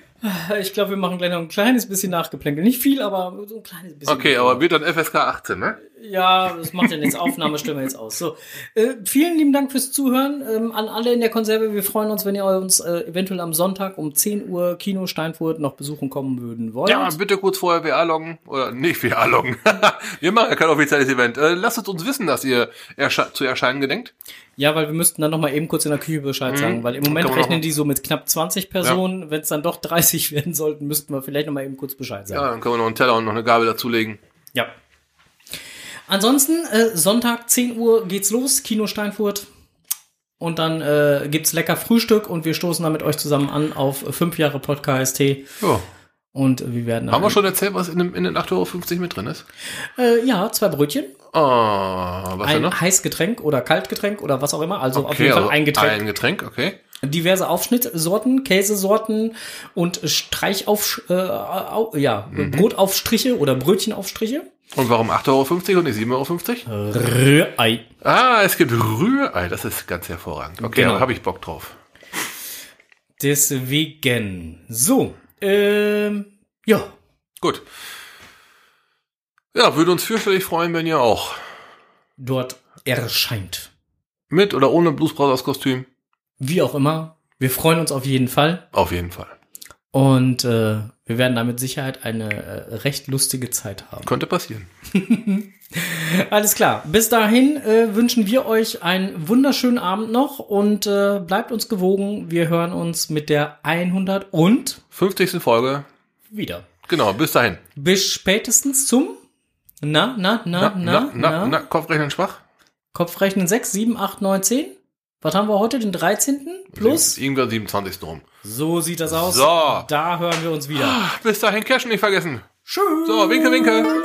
ich glaube, wir machen gleich noch ein kleines bisschen Nachgeplänkel. Nicht viel, aber so ein kleines bisschen. Okay, aber wird dann FSK 18, ne? Ja, das macht ja nichts. Aufnahme stellen wir jetzt aus. So, äh, vielen lieben Dank fürs Zuhören ähm, an alle in der Konserve. Wir freuen uns, wenn ihr uns äh, eventuell am Sonntag um 10 Uhr Kino Steinfurt noch besuchen kommen würden wollt. Ja, bitte kurz vorher WA loggen. Oder nicht WA loggen. Wir machen ja kein offizielles Event. Äh, lasst uns wissen, dass ihr ersche zu erscheinen gedenkt. Ja, weil wir müssten dann noch mal eben kurz in der Küche Bescheid sagen, weil im Moment Mhm. Rechnen die so mit knapp 20 Personen. Wenn es dann doch 30 werden sollten, müssten wir vielleicht noch mal eben kurz Bescheid sagen. Ja, dann können wir noch einen Teller und noch eine Gabel dazulegen. Ja. Ansonsten, äh, Sonntag 10 Uhr geht's los, Kino Steinfurt. Und dann äh, gibt's lecker Frühstück und wir stoßen dann mit euch zusammen an auf fünf Jahre Podcast. Ja. Und wir werden Haben wir schon erzählt, was in, dem, in den 8,50 Euro mit drin ist? Äh, ja, zwei Brötchen, Ah, was denn ein noch? Heißgetränk oder Kaltgetränk oder was auch immer. Also auf Okay, jeden Fall also ein Getränk. Ein Getränk, okay. Diverse Aufschnittsorten, Käsesorten und Streichauf, äh, ja, Mhm. Brotaufstriche oder Brötchenaufstriche. Und warum 8,50 Euro und nicht 7,50 Euro? Rührei. Ah, es gibt Rührei. Das ist ganz hervorragend. Okay, Genau. da habe ich Bock drauf. Deswegen. So, ähm, ja. Gut. Ja, würde uns fürchterlich freuen, wenn ihr auch dort erscheint. mit oder ohne Blues Brothers Kostüm. Wie auch immer. Wir freuen uns auf jeden Fall. Auf jeden Fall. Und äh, wir werden da mit Sicherheit eine äh, recht lustige Zeit haben. Könnte passieren. Alles klar. Bis dahin äh, wünschen wir euch einen wunderschönen Abend noch und äh, bleibt uns gewogen. Wir hören uns mit der 100 und 50. Folge. wieder. Genau, bis dahin. Bis spätestens zum na, na, na, na, na, na, na, Kopfrechnen schwach? Kopfrechnen 6, 7, 8, 9, 10. Was haben wir heute? Den 13. Plus? Irgendwann 27. rum. So sieht das aus. So. Da hören wir uns wieder. Bis dahin Cashen nicht vergessen. Tschüss. So, winke, winke.